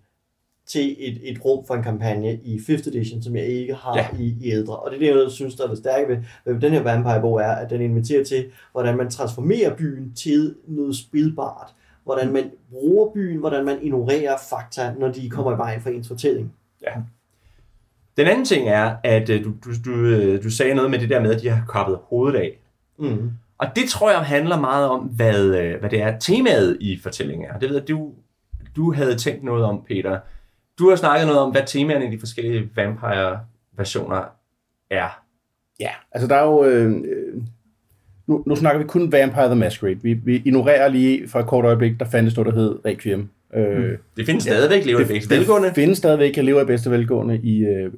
til et, et rum for en kampagne i 5th edition, som jeg ikke har Ja. ja. i, i ældre. Og det er det, jeg synes, der er det stærke ved, ved den her Vampire-bog, er, at den inviterer til, hvordan man transformerer byen til noget spilbart. Hvordan man bruger byen, hvordan man ignorerer fakta, når de kommer i vejen for ens fortælling. Den anden ting er, at øh, du, du, du, øh, du sagde noget med det der med, at de har kappet hovedet af. Mm. Og det tror jeg handler meget om, hvad, øh, hvad det er temaet i fortællingen er. Det ved jeg, du, du havde tænkt noget om, Peter. Du har snakket noget om, hvad temaerne i de forskellige Vampire-versioner er. Ja, altså der er jo... Øh, øh, nu, nu snakker vi kun Vampire the Masquerade. Vi, vi ignorerer lige for et kort øjeblik, der fandtes noget, der hed Requiem. Øh, Det findes stadigvæk, lever det, det velgående. Det findes stadigvæk, jeg lever i bedste velgående i uh,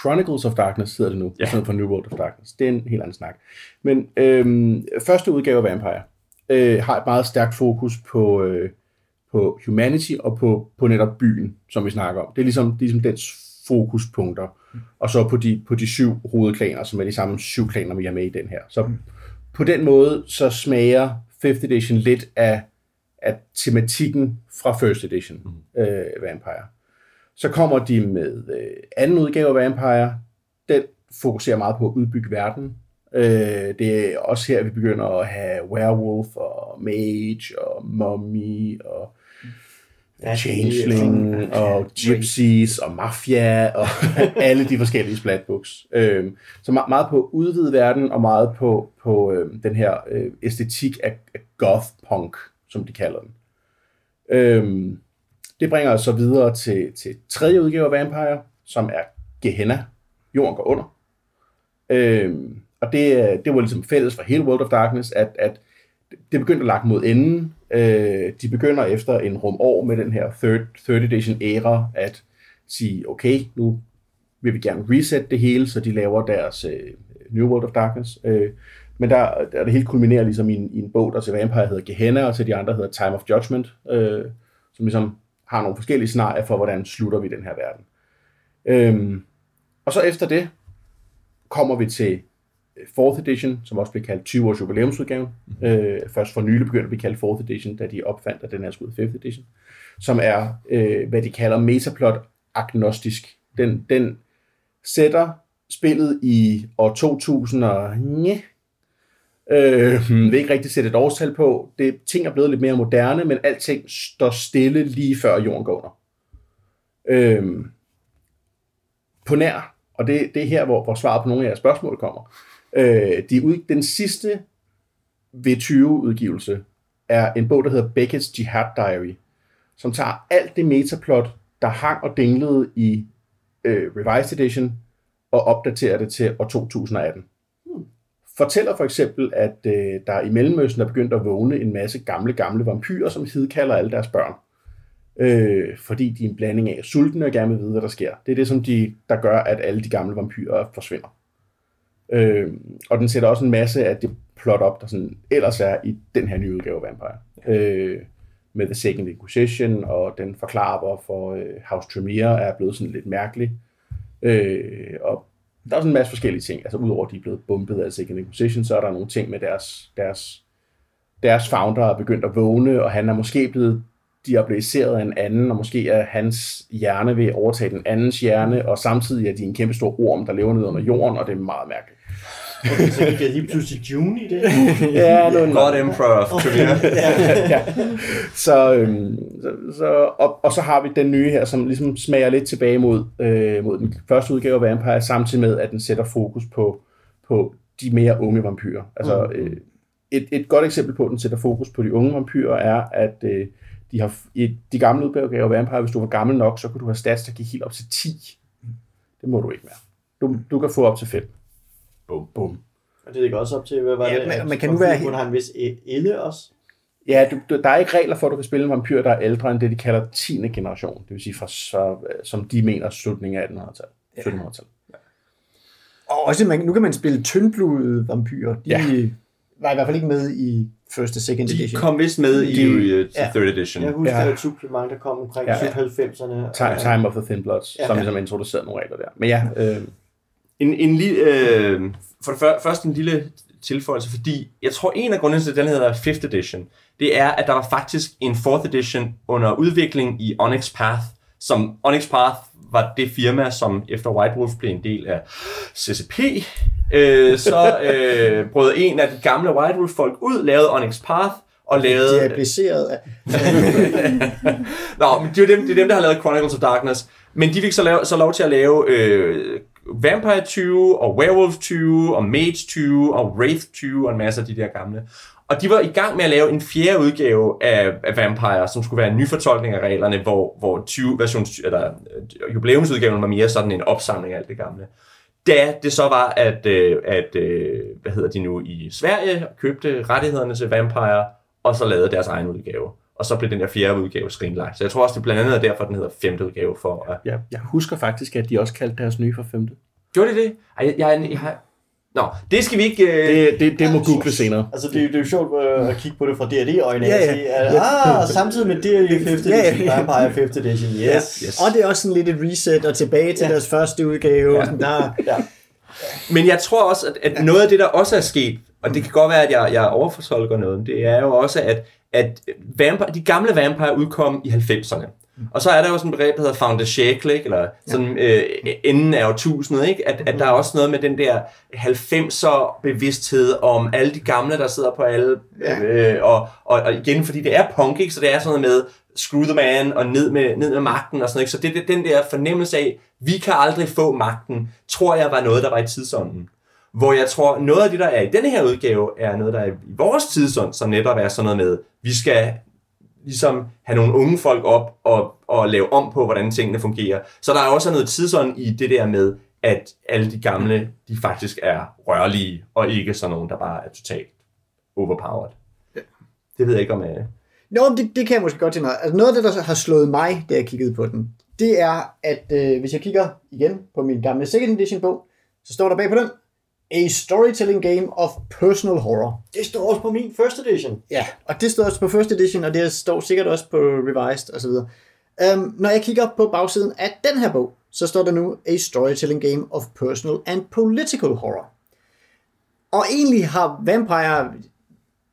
Chronicles of Darkness, hedder det nu, Ja. i for New World of Darkness. Det er en helt anden snak. Men øhm, første udgave af Vampire øh, har et meget stærkt fokus på, øh, på humanity og på, på netop byen, som vi snakker om. Det er ligesom, det er ligesom dens fokuspunkter. Og så på de, på de syv hovedklaner, som er de samme syv klaner, vi har med i den her. Så på den måde, så smager 5th edition lidt af, af tematikken fra first edition øh, Vampire. Så kommer de med øh, anden udgave af Vampire. Den fokuserer meget på at udbygge verden. Øh, det er også her, vi begynder at have werewolf og mage og mummy og Ja, changeling det og gypsies og mafia og alle de forskellige splatbooks. Øhm, så me- meget på udvidet verden og meget på, på øhm, den her øh, æstetik af, af goth punk, som de kalder den. Øhm, det bringer os så videre til, til tredje udgave af Vampire, som er Gehenna. Jorden går under. Øhm, og det, det var ligesom fælles for hele World of Darkness, at, at det begyndte at lagt mod enden. Øh, de begynder efter en rum år med den her third, third edition æra at sige, okay, nu vil vi gerne reset det hele, så de laver deres øh, New World of Darkness. Øh, men der, der er det helt kulminerer ligesom i en, i en bog, der til Vampire hedder Gehenna, og til de andre hedder Time of Judgment, øh, som ligesom har nogle forskellige scenarier for, hvordan slutter vi den her verden. Øhm, og så efter det kommer vi til 4th edition, som også bliver kaldt 20 års jubilæumsudgave. Mm-hmm. Øh, først for nylig begyndte at blive kaldt 4th edition, da de opfandt, at den her skulle 5th edition, som er, øh, hvad de kalder metaplot agnostisk. Den, den sætter spillet i år 2000 og... Nye, Øh, hmm, vil ikke rigtig sætte et årstal på. Det, ting er blevet lidt mere moderne, men alting står stille lige før jorden går under. Øh, på nær, og det, det er her, hvor, hvor svaret på nogle af jeres spørgsmål kommer. Øh, de ud, den sidste V20-udgivelse er en bog, der hedder Beckett's Jihad Diary, som tager alt det metaplot, der hang og dinglede i øh, Revised Edition, og opdaterer det til år 2018 fortæller for eksempel, at øh, der i Mellemøsten er begyndt at vågne en masse gamle, gamle vampyrer, som hidkalder alle deres børn. Øh, fordi de er en blanding af sultne og gerne vil vide, hvad der sker. Det er det, som de, der gør, at alle de gamle vampyrer forsvinder. Øh, og den sætter også en masse af det plot op, der sådan ellers er i den her nye udgave af Vampire. Øh, med The Second Inquisition, og den forklarer, hvorfor øh, House Tremere er blevet sådan lidt mærkelig. Øh, og der er sådan en masse forskellige ting. Altså udover at de er blevet bumpet af Second Inquisition, så er der nogle ting med deres, deres, deres founder er begyndt at vågne, og han er måske blevet diaboliseret af en anden, og måske er hans hjerne ved at overtage den andens hjerne, og samtidig er de en kæmpe stor orm, der lever nede under jorden, og det er meget mærkeligt. Okay, så vi lige pludselig June i det. ja, nu er God Emperor of Trivia. ja. Så, øhm, så, så og, og så har vi den nye her, som ligesom smager lidt tilbage mod, øh, mod den første udgave af Vampire, samtidig med, at den sætter fokus på, på de mere unge vampyrer. Altså, mm. øh, et, et godt eksempel på, at den sætter fokus på de unge vampyrer, er, at øh, de har i de gamle udgaver af Vampire, hvis du var gammel nok, så kunne du have stats, der gik helt op til 10. Det må du ikke mere. Du, du kan få op til 5. Bum. Bum. Og det ligger også op til, hvad var Ja, det? man kan nu være Hun helt- har en vis e- ælde også. Ja, du, du, der er ikke regler for, at du kan spille en vampyr, der er ældre end det, de kalder 10. generation. Det vil sige, fra, så, som de mener slutningen af 1800-tallet. 1700-tallet. Og også, man, nu kan man spille tyndblodede vampyrer. De Ja. var i hvert fald ikke med i første og second De edition. kom vist med i De- uh, ja. third edition. Jeg husker Ja. ja. et supplement, der kom omkring Ja, ja, ja. 90'erne. Time, Time of the Thin Bloods, Ja. som ligesom introducerede nogle regler der. Men ja, øh, En, en lille, øh, for det før, først en lille tilføjelse, fordi jeg tror, en af grundene til, at den hedder 5th edition, det er, at der var faktisk en 4th edition under udvikling i Onyx Path, som Onyx Path var det firma, som efter White Wolf blev en del af CCP, øh, så øh, brød en af de gamle White Wolf-folk ud, lavede Onyx Path, og lavede... De er baseret af... Nå, men det er dem, det er dem, der har lavet Chronicles of Darkness. Men de fik så, lave, så lov til at lave øh, Vampire 20, og Werewolf 20, og Mage 20, og Wraith 20, og en masse af de der gamle. Og de var i gang med at lave en fjerde udgave af, af Vampire, som skulle være en ny fortolkning af reglerne, hvor, hvor 20 versions, eller, øh, jubilæumsudgaven var mere sådan en opsamling af alt det gamle. Da det så var, at, øh, at øh, hvad hedder de nu, i Sverige købte rettighederne til Vampire, og så lavede deres egen udgave. Og så blev den der fjerde udgave skrinlagt. Så jeg tror også, det blandt andet er derfor, den hedder femte udgave. For at... jeg, jeg husker faktisk, at de også kaldte deres nye for femte. Gjorde de det? Ej, jeg, jeg, jeg har... Nå, det skal vi ikke... Øh... Det, det, det må google senere. Altså, det, er jo- det er jo sjovt øh, at kigge på det fra D&D-øjne. Ja, Ja, ja. ja. At, ah, samtidig med D&D 5th Ja, ja. edition, Vampire 5th edition, yes. yes. Og det er også sådan lidt et reset og tilbage til Ja. deres første udgave. Ja. Der, Ja. Men jeg tror også, at, at noget af det, der også er sket, og det kan godt være, at jeg, jeg overfortolker noget, det er jo også, at, at vampire, de gamle vampire udkom i 90'erne. Og så er der jo sådan et begreb, der hedder Found Shackle, ikke? eller sådan øh, enden af årtusindet, ikke? At, at der er også noget med den der 90'er bevidsthed om alle de gamle, der sidder på alle, øh, og, og, og igen, fordi det er punk, ikke? så det er sådan noget med screw the man og ned med, ned med magten og sådan noget, ikke? så det, det, den der fornemmelse af, vi kan aldrig få magten, tror jeg var noget, der var i tidsånden. Hvor jeg tror, noget af det, der er i denne her udgave, er noget, der er i vores tidsånd, som netop er sådan noget med, vi skal ligesom have nogle unge folk op og, og lave om på, hvordan tingene fungerer. Så der er også noget tidsånd i det der med, at alle de gamle, de faktisk er rørlige, og ikke sådan nogen, der bare er totalt overpowered. Det ved jeg ikke om... Jeg... Nå, det, det kan jeg måske godt tænke mig. Altså noget af det, der har slået mig, da jeg kiggede på den, det er, at øh, hvis jeg kigger igen på min gamle second edition bog, så står der bag på den, A storytelling game of personal horror. Det står også på min first edition. Ja, og det står også på first edition, og det står sikkert også på revised osv. Um, når jeg kigger på bagsiden af den her bog, så står der nu A storytelling game of personal and political horror. Og egentlig har Vampire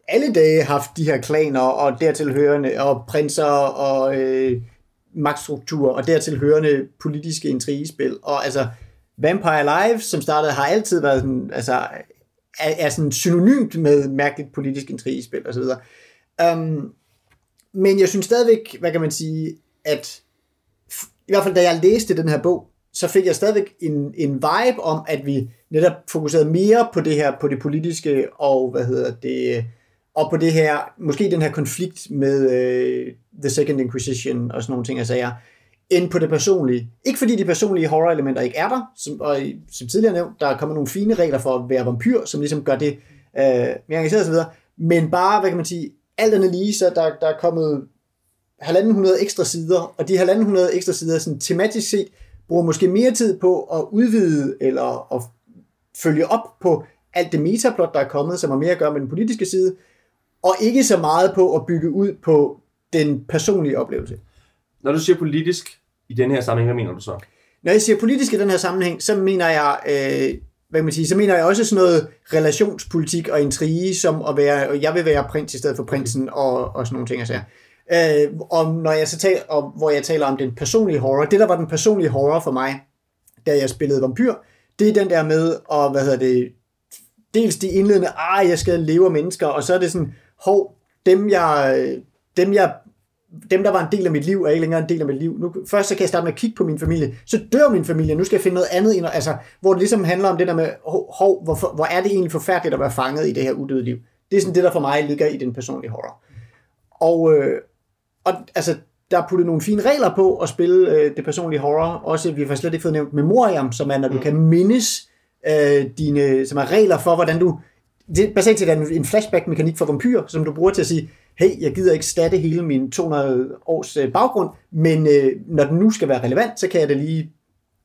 alle dage haft de her klaner og dertil hørende, og prinser og øh, magtstruktur og dertil hørende politiske intrigespil. Og altså, Vampire Live, som startede, har altid været sådan, altså, er, er sådan synonymt med mærkeligt politisk intrigespil osv. Um, øhm, men jeg synes stadigvæk, hvad kan man sige, at i hvert fald da jeg læste den her bog, så fik jeg stadigvæk en, en vibe om, at vi netop fokuserede mere på det her, på det politiske, og hvad hedder det, og på det her, måske den her konflikt med uh, The Second Inquisition og sådan nogle ting, jeg sagde, end på det personlige. Ikke fordi de personlige horror-elementer ikke er der, som, og som tidligere nævnt, der er kommet nogle fine regler for at være vampyr, som ligesom gør det øh, mere engageret osv., men bare, hvad kan man sige, alt andet lige, så der, der er kommet halvanden hundrede ekstra sider, og de halvanden hundrede ekstra sider, sådan tematisk set, bruger måske mere tid på at udvide eller at følge op på alt det metaplot, der er kommet, som har mere at gøre med den politiske side, og ikke så meget på at bygge ud på den personlige oplevelse. Når du siger politisk i den her sammenhæng, hvad mener du så? Når jeg siger politisk i den her sammenhæng, så mener jeg, øh, hvad man sige, så mener jeg også sådan noget relationspolitik og intrige, som at være, jeg vil være prins i stedet for prinsen og, og sådan nogle ting. Altså. Øh, og når jeg så taler, og hvor jeg taler om den personlige horror, det der var den personlige horror for mig, da jeg spillede vampyr, det er den der med, og hvad hedder det, dels de indledende, ah, jeg skal leve af mennesker, og så er det sådan, hov, dem jeg, dem jeg dem, der var en del af mit liv, er ikke længere en del af mit liv. Nu, først så kan jeg starte med at kigge på min familie, så dør min familie, nu skal jeg finde noget andet ind, altså, hvor det ligesom handler om det der med, hov, hvor, hvor er det egentlig forfærdeligt at være fanget i det her udøde liv. Det er sådan det, der for mig ligger i den personlige horror. Og, øh, og altså, der er puttet nogle fine regler på at spille øh, det personlige horror. Også, vi har slet ikke fået nævnt memoriam, som er, når du mm. kan mindes øh, dine, som er regler for, hvordan du, det er basalt set en flashback-mekanik for vampyr, som du bruger til at sige, hey, jeg gider ikke statte hele min 200 års øh, baggrund, men øh, når den nu skal være relevant, så kan jeg da lige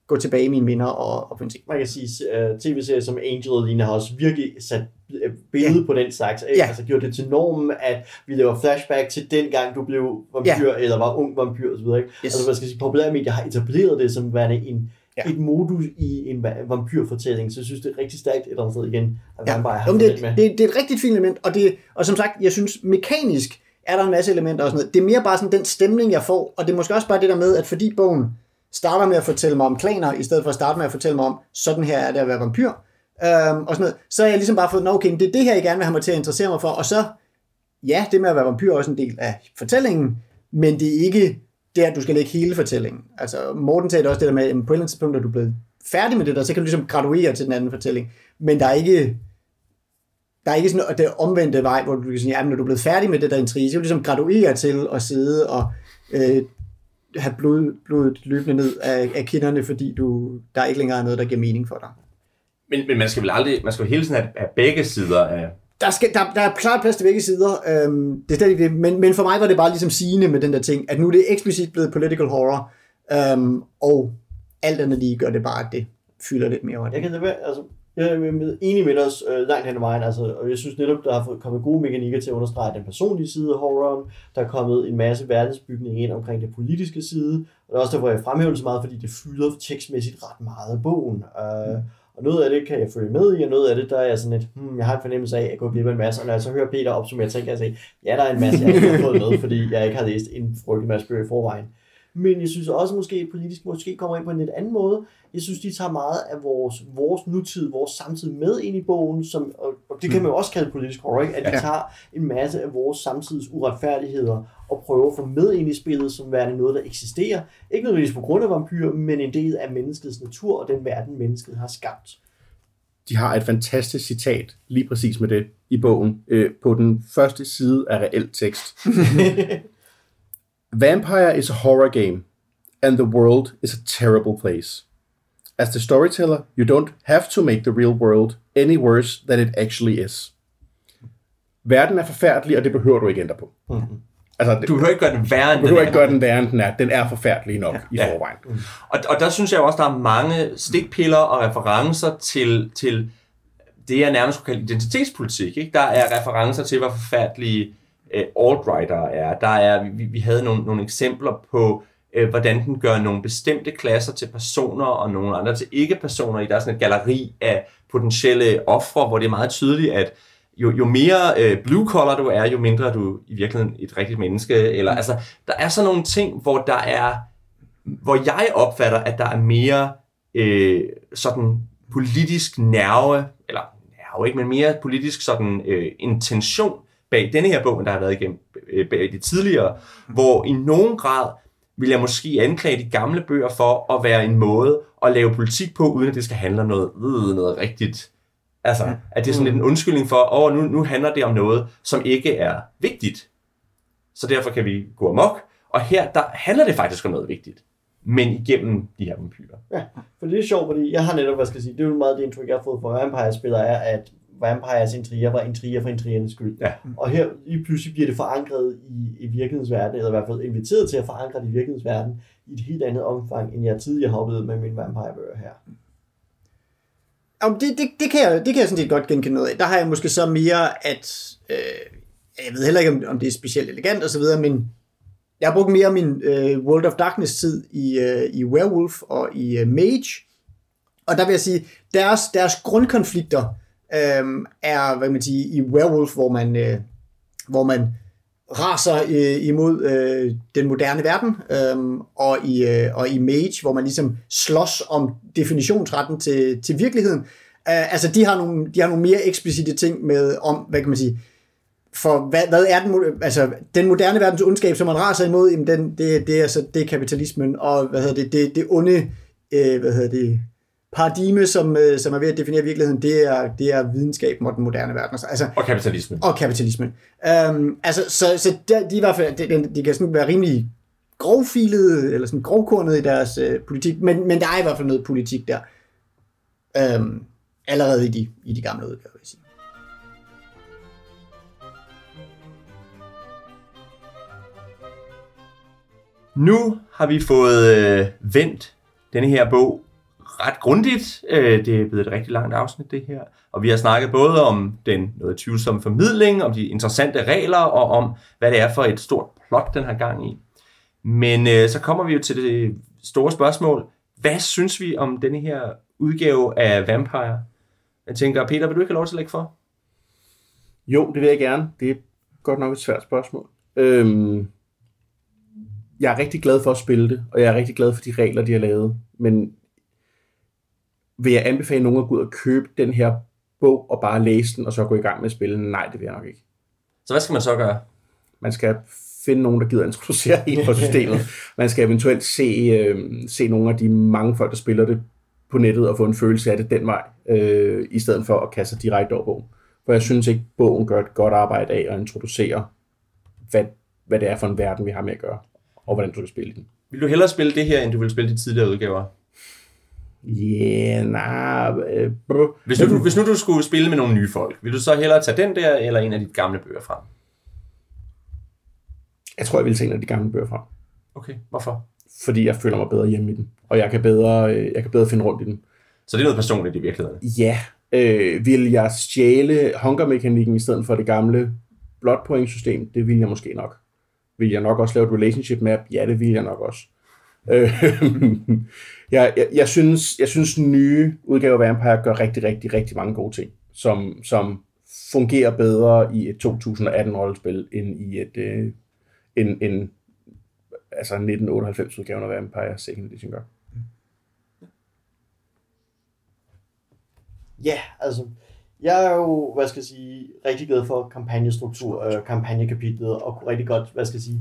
gå tilbage i mine minder og, og finde ting. Man kan sige, uh, tv-serier som Angel Lina har også virkelig sat øh, billede ja. på den slags. Ikke? Ja. Altså gjort det til normen, at vi laver flashback til den gang, du blev vampyr, ja. eller var ung vampyr osv. Yes. Altså man skal sige, populære medier har etableret det som værende en ja. et modus i en vampyrfortælling, så jeg synes, det er rigtig stærkt et eller andet sted igen, at ja. Vampire har det, det, med. Det, det, er et rigtig fint element, og, det, og som sagt, jeg synes mekanisk er der en masse elementer og sådan noget. Det er mere bare sådan den stemning, jeg får, og det er måske også bare det der med, at fordi bogen starter med at fortælle mig om klaner, i stedet for at starte med at fortælle mig om, sådan her er det at være vampyr, øhm, og sådan noget, så har jeg ligesom bare fået, okay, det er det her, jeg gerne vil have mig til at interessere mig for, og så, ja, det med at være vampyr er også en del af fortællingen, men det er ikke det, at du skal lægge hele fortællingen. Altså, Morten sagde også det der med, at på et eller andet tidspunkt, er du blevet færdig med det der, så kan du ligesom graduere til den anden fortælling. Men der er ikke, der er ikke sådan det omvendte vej, hvor du kan sige, at når du er blevet færdig med det der intrige, så kan du ligesom graduere til at sidde og øh, have blod, blodet løbende ned af, af kinderne, fordi du, der er ikke længere noget, der giver mening for dig. Men, men man skal vel aldrig, man skal jo hele tiden have, have begge sider af... Der, skal, der, der er klart plads til begge sider, øhm, det er stadig det, men, men for mig var det bare ligesom sigende med den der ting, at nu er det eksplicit blevet political horror, øhm, og alt andet lige gør det bare, at det fylder lidt mere. Jeg kan det være, altså, jeg er enig med os øh, langt hen ad vejen, altså, og jeg synes netop, der har kommet gode mekanikker til at understrege den personlige side af horroren. Der er kommet en masse verdensbygning ind omkring det politiske side, og det er også derfor, jeg fremhæver det så meget, fordi det fylder tekstmæssigt ret meget af bogen. Øh, og noget af det kan jeg følge med i, og noget af det, der er jeg sådan lidt, hmm, jeg har en fornemmelse af, at jeg går glip af en masse, og når jeg så hører Peter opsummere, tænker jeg, at ja, der er en masse, jeg ikke har fået med, fordi jeg ikke har læst en frygtelig masse bøger i forvejen. Men jeg synes også måske politisk måske kommer ind på en lidt anden måde. Jeg synes, de tager meget af vores, vores nutid, vores samtid med ind i bogen, som, og, og det kan man jo også kalde politisk horror, ikke? at de tager en masse af vores samtids uretfærdigheder og prøver at få med ind i spillet som værende noget, der eksisterer. Ikke nødvendigvis på grund af vampyrer, men en del af menneskets natur og den verden, mennesket har skabt. De har et fantastisk citat lige præcis med det i bogen, øh, på den første side af reelt tekst. Vampire is a horror game, and the world is a terrible place. As the storyteller, you don't have to make the real world any worse than it actually is. Verden er forfærdelig, og det behøver du ikke ændre på. Mm-hmm. Altså, det, Du behøver ikke gøre den værre, end du den ikke er. gøre den værre, end den er. Den er forfærdelig nok ja, i Ja. forvejen. Og, og der synes jeg også, der er mange stikpiller og referencer til, til det, jeg nærmest skulle kalde identitetspolitik. Ikke? Der er referencer til, hvor forfærdelige øh, alt-writer er. Der er vi, vi havde nogle, nogle eksempler på, øh, hvordan den gør nogle bestemte klasser til personer, og nogle andre til ikke-personer. Der er sådan et galleri af potentielle ofre, hvor det er meget tydeligt, at jo, jo mere øh, blue collar du er, jo mindre er du i virkeligheden et rigtigt menneske. Eller, altså, der er sådan nogle ting, hvor der er hvor jeg opfatter, at der er mere øh, sådan politisk nerve, eller nerve ikke, men mere politisk sådan øh, intention bag denne her bog, der har været igennem øh, bag de tidligere, hvor i nogen grad vil jeg måske anklage de gamle bøger for at være en måde at lave politik på, uden at det skal handle om noget, øh, noget rigtigt. Altså, at det er sådan lidt en undskyldning for, åh, oh, nu, nu handler det om noget, som ikke er vigtigt. Så derfor kan vi gå amok. Og her, der handler det faktisk om noget vigtigt. Men igennem de her vampyrer. Ja, for det er sjovt, fordi jeg har netop, hvad skal jeg sige, det er jo meget det indtryk, jeg har fået fra Vampire-spillere, er, at Vampires intriger var intriger for intrigernes skyld. Ja. Og her lige pludselig bliver det forankret i, i virkelighedens verden, eller i hvert fald inviteret til at forankre det i virkelighedens verden, i et helt andet omfang, end jeg tidligere har oplevet med mine vampire-bøger her. Jamen, det, det, det, kan jeg, det kan jeg sådan set godt genkende noget af. Der har jeg måske så mere, at øh, jeg ved heller ikke, om, om det er specielt elegant og så videre, men jeg har brugt mere min øh, World of Darkness-tid i, øh, i Werewolf og i øh, Mage. Og der vil jeg sige, deres, deres grundkonflikter øh, er, hvad kan man sige, i Werewolf, hvor man, øh, hvor man raser øh, imod øh, den moderne verden, øh, og, i, øh, og i Mage, hvor man ligesom slås om definitionsretten til, til virkeligheden. Øh, altså, de har, nogle, de har nogle mere eksplicite ting med om, hvad kan man sige, for hvad, hvad er den, altså, den moderne verdens ondskab, som man raser imod, jamen den, det, det, er, altså, det er kapitalismen, og hvad hedder det, det, det onde, øh, hvad hedder det, paradigme, som, øh, som er ved at definere virkeligheden, det er, det er videnskaben og den moderne verden. Altså, Og kapitalismen. og kapitalismen. Um, altså, så, så de, er i hvert fald, de, de kan sådan være rimelig grovfilede, eller sådan grovkornet i deres øh, politik, men, men der er i hvert fald noget politik der. Um, allerede i de, i de gamle udgaver, vil jeg sige. Nu har vi fået øh, vendt denne her bog ret grundigt. Øh, det er blevet et rigtig langt afsnit, det her. Og vi har snakket både om den noget tvivlsomme formidling, om de interessante regler, og om, hvad det er for et stort plot, den har gang i. Men øh, så kommer vi jo til det store spørgsmål. Hvad synes vi om denne her udgave af Vampire? Jeg tænker, Peter, vil du ikke have lov til at lægge for? Jo, det vil jeg gerne. Det er godt nok et svært spørgsmål. Øhm, jeg er rigtig glad for at spille det, og jeg er rigtig glad for de regler, de har lavet. Men vil jeg anbefale nogen at gå ud og købe den her bog og bare læse den, og så gå i gang med at spille? Nej, det vil jeg nok ikke. Så hvad skal man så gøre? Man skal finde nogen, der gider introducere en for systemet. Man skal eventuelt se, øh, se nogle af de mange folk, der spiller det på nettet, og få en følelse af det den vej, øh, i stedet for at kaste sig direkte over bogen. For jeg synes ikke, bogen gør et godt arbejde af at introducere, hvad, hvad det er for en verden, vi har med at gøre, og hvordan du skal spille den. Vil du hellere spille det her, end du vil spille de tidligere udgaver? Yeah, nah, øh, bro. Hvis nu, du, hvis nu du skulle spille med nogle nye folk, vil du så hellere tage den der, eller en af de gamle bøger frem? Jeg tror, jeg vil tage en af de gamle bøger frem, Okay, hvorfor? fordi jeg føler mig bedre hjemme i den, og jeg kan bedre, øh, jeg kan bedre finde rundt i den. Så det er noget personligt i virkeligheden. Ja, øh, vil jeg stjæle hungermekanikken i stedet for det gamle blood point system? Det vil jeg måske nok. Vil jeg nok også lave et relationship map? Ja, det vil jeg nok også. Øh, jeg, jeg, jeg, synes, jeg synes, den nye udgave af Vampire gør rigtig, rigtig, rigtig mange gode ting, som, som fungerer bedre i et 2018-rollespil, end i et øh, en, en, altså 1998-udgaven af Vampire Second Edition gør. Mm. Ja, altså, jeg er jo, hvad skal jeg sige, rigtig glad for kampagnestruktur, øh, kampagnekapitlet, og kunne rigtig godt, hvad skal jeg sige,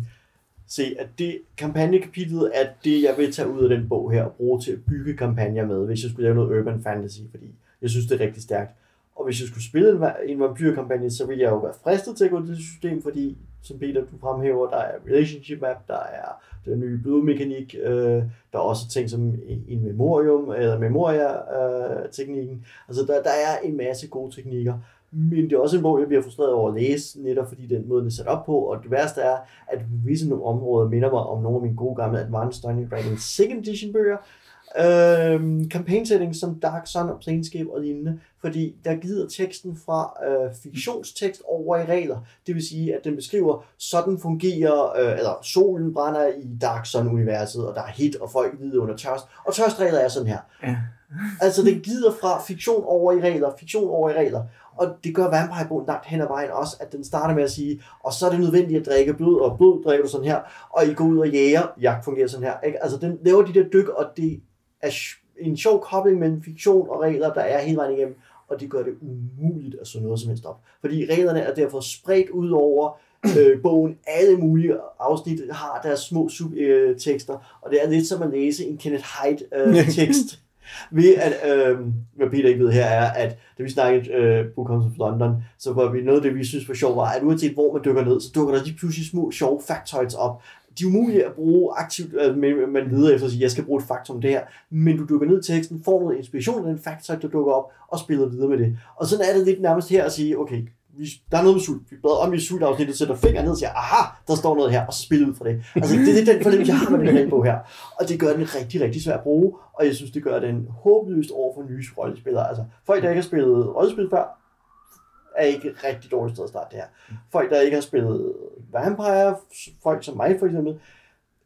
se, at det kampagnekapitlet er det, jeg vil tage ud af den bog her og bruge til at bygge kampagner med, hvis jeg skulle lave noget urban fantasy, fordi jeg synes, det er rigtig stærkt. Og hvis jeg skulle spille en, en vampyrkampagne, så ville jeg jo være fristet til at gå til det system, fordi, som Peter, du fremhæver, der er relationship map, der er den nye blodmekanik, øh, der er også ting som en memorium, eller memoria-teknikken. Øh, altså, der, der er en masse gode teknikker. Men det er også en bog, jeg bliver frustreret over at læse, netop fordi den måde, den er sat op på. Og det værste er, at visse nogle områder minder mig om nogle af mine gode gamle Advanced Dungeons Dragons second edition bøger. Øhm, campaign settings som Dark Sun og Planescape og lignende, fordi der glider teksten fra øh, fiktionstekst over i regler. Det vil sige, at den beskriver, sådan fungerer, øh, eller solen brænder i Dark Sun-universet, og der er hit, og folk lider under tørst. Og tørstregler er sådan her. Ja. altså, det glider fra fiktion over i regler, fiktion over i regler. Og det gør Vampire-bogen langt hen ad vejen også, at den starter med at sige, og så er det nødvendigt at drikke blod, og blod drikker du sådan her, og I går ud og jæger, jagt fungerer sådan her. Ikke? Altså den laver de der dyk, og det er en sjov kobling mellem fiktion og regler, der er hele vejen igennem, og det gør det umuligt at slå noget som helst op. Fordi reglerne er derfor spredt ud over øh, bogen. Alle mulige afsnit har deres små subtekster, og det er lidt som at læse en Kenneth Hyde-tekst. Vi, at, øh, hvad Peter ikke ved her er, at da vi snakkede øh, Book of London, så var vi noget af det, vi synes var sjovt, var, at uanset hvor man dykker ned, så dukker der lige pludselig små sjove factoids op. De er umulige at bruge aktivt, øh, men man leder efter at sige, jeg skal bruge et faktum det her, men du dykker ned i teksten, får noget inspiration af den factoid, der dukker op, og spiller videre med det. Og sådan er det lidt nærmest her at sige, okay, vi, der er noget med sult. Vi bladrer om i sultafsnittet, sætter fingeren ned og siger, aha, der står noget her, og så spiller ud fra det. Altså, det er den fornemmelse, jeg har med den her bog her. Og det gør den rigtig, rigtig svær at bruge, og jeg synes, det gør den håbløst over for nye rollespillere. Altså, folk, der ikke har spillet rollespil før, er ikke et rigtig dårligt sted at starte det her. Folk, der ikke har spillet Vampire, folk som mig for eksempel,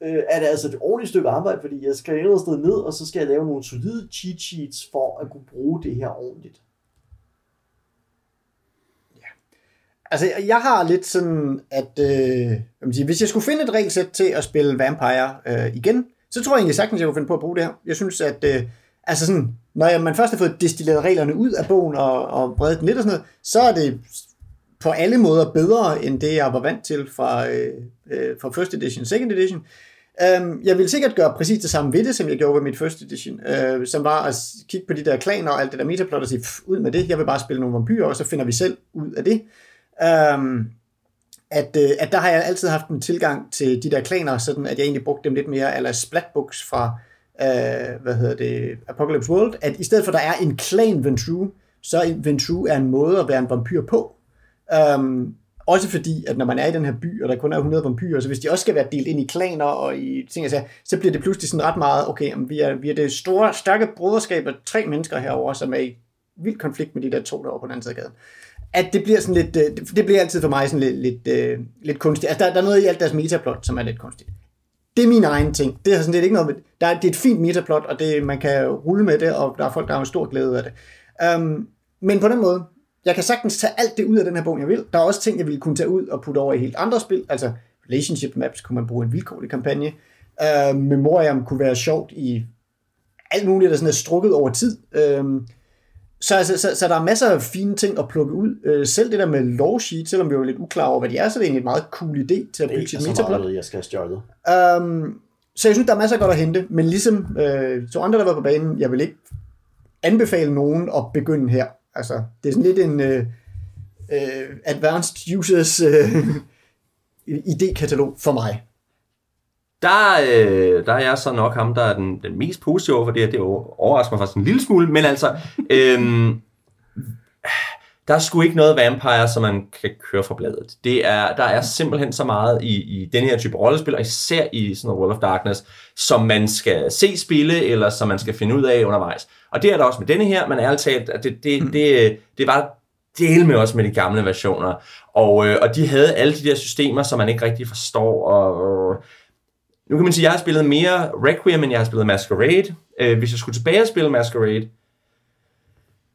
øh, er det altså et ordentligt stykke arbejde, fordi jeg skal et sted ned, og så skal jeg lave nogle solide cheat sheets for at kunne bruge det her ordentligt. Altså, jeg har lidt sådan, at øh, hvad man hvis jeg skulle finde et regelsæt til at spille Vampire øh, igen, så tror jeg egentlig sagtens, jeg kunne finde på at bruge det her. Jeg synes, at øh, altså sådan, når jeg, man først har fået destilleret reglerne ud af bogen og, og bredt den lidt og sådan noget, så er det på alle måder bedre, end det jeg var vant til fra, øh, øh, fra first edition second edition. Um, jeg vil sikkert gøre præcis det samme ved det, som jeg gjorde ved mit first edition, øh, som var at kigge på de der klaner og alt det der metaplot og sige, "Pff, ud med det, jeg vil bare spille nogle vampyrer, og så finder vi selv ud af det. Øhm, at, øh, at der har jeg altid haft en tilgang til de der klaner, sådan at jeg egentlig brugte dem lidt mere, eller splatbooks fra, øh, hvad hedder det, Apocalypse World, at i stedet for, at der er en klan Ventru, så er Ventru er en måde at være en vampyr på. Øhm, også fordi, at når man er i den her by, og der kun er 100 vampyrer, så hvis de også skal være delt ind i klaner og i ting, altså, så bliver det pludselig sådan ret meget, okay, om vi, er, vi er det store, stærke broderskab af tre mennesker herover, som er i vild konflikt med de der to derovre på den anden side af gaden. At det bliver sådan lidt, det, det bliver altid for mig sådan lidt, lidt, øh, lidt kunstigt. Altså, der, der er noget i alt deres metaplot, som er lidt kunstigt. Det er min egen ting. Det er sådan lidt ikke noget med, der er, det er et fint metaplot, og det, man kan rulle med det, og der er folk, der har en stor glæde af det. Um, men på den måde, jeg kan sagtens tage alt det ud af den her bog, jeg vil. Der er også ting, jeg ville kunne tage ud og putte over i helt andre spil. Altså relationship maps kunne man bruge i en vilkårlig kampagne. Øhm, uh, Memoriam kunne være sjovt i alt muligt, der sådan er strukket over tid. Uh, så, altså, så, så der er masser af fine ting at plukke ud. Uh, selv det der med law sheet, selvom vi er lidt uklar over, hvad de er, så er det egentlig en meget cool idé til at bygge sit metaplot. meget, jeg skal have stjålet. Um, så jeg synes, der er masser af godt at hente, men ligesom øh, to andre, der var på banen, jeg vil ikke anbefale nogen at begynde her. Altså, det er sådan lidt en øh, øh, advanced users øh, idékatalog for mig. Der, øh, der er jeg så nok ham, der er den, den mest positive over for det her. Det overrasker mig faktisk en lille smule, men altså, øhm, der er sgu ikke noget vampire, som man kan køre fra bladet. Det er, der er simpelthen så meget i, i den her type rollespil, og især i sådan noget World of Darkness, som man skal se spille, eller som man skal finde ud af undervejs. Og det er der også med denne her, men ærligt talt, at det, det, det, det var del med også med de gamle versioner. Og, øh, og de havde alle de der systemer, som man ikke rigtig forstår, og... Øh, nu kan man sige, at jeg har spillet mere Requiem, end jeg har spillet Masquerade. Øh, hvis jeg skulle tilbage og spille Masquerade,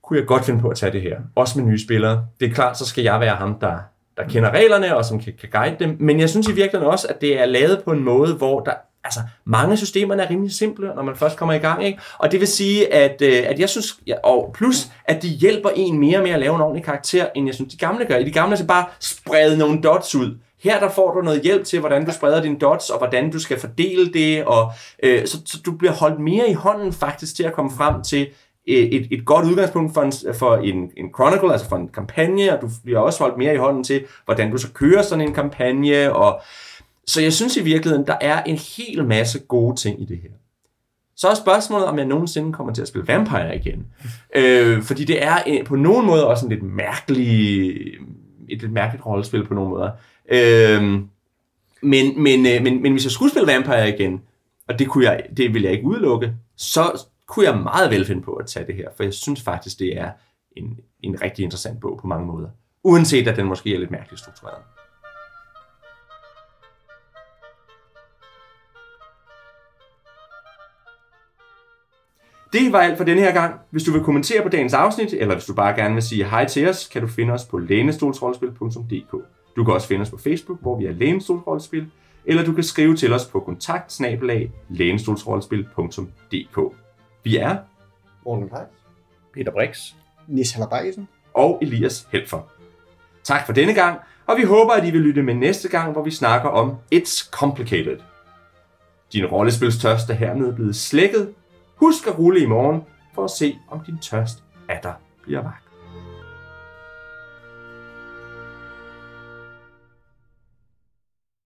kunne jeg godt finde på at tage det her. Også med nye spillere. Det er klart, så skal jeg være ham, der, der kender reglerne, og som kan, kan guide dem. Men jeg synes i virkeligheden også, at det er lavet på en måde, hvor der altså, mange af systemerne er rimelig simple, når man først kommer i gang. Ikke? Og det vil sige, at, øh, at jeg synes, ja, og plus, at de hjælper en mere med at lave en ordentlig karakter, end jeg synes, de gamle gør. I de gamle så bare sprede nogle dots ud. Her der får du noget hjælp til, hvordan du spreder dine dots, og hvordan du skal fordele det, og øh, så, så du bliver holdt mere i hånden faktisk til at komme frem til, et, et godt udgangspunkt for en, for en, en chronicle, altså for en kampagne, og du bliver også holdt mere i hånden til, hvordan du så kører sådan en kampagne, og så jeg synes i virkeligheden, der er en hel masse gode ting i det her. Så er spørgsmålet, om jeg nogensinde kommer til at spille Vampire igen. Øh, fordi det er en, på nogen måde også en lidt mærkelig, et lidt mærkeligt rollespil på nogle måder. Øhm, men, men, øh, men, men hvis jeg skulle spille Vampire igen, og det, kunne jeg, det vil jeg ikke udelukke, så kunne jeg meget vel finde på at tage det her, for jeg synes faktisk, det er en, en rigtig interessant bog på mange måder. Uanset at den måske er lidt mærkeligt struktureret. Det var alt for denne her gang. Hvis du vil kommentere på dagens afsnit, eller hvis du bare gerne vil sige hej til os, kan du finde os på lænestolsrollespil.dk. Du kan også finde os på Facebook, hvor vi er Lænestolsrollespil, eller du kan skrive til os på kontakt Vi er Morten Pejs. Peter Brix. Nis Hallerbejsen. og Elias Helfer. Tak for denne gang, og vi håber, at I vil lytte med næste gang, hvor vi snakker om It's Complicated. Din rollespilstørst er hermed blevet slækket. Husk at rulle i morgen for at se, om din tørst er der bliver vagt.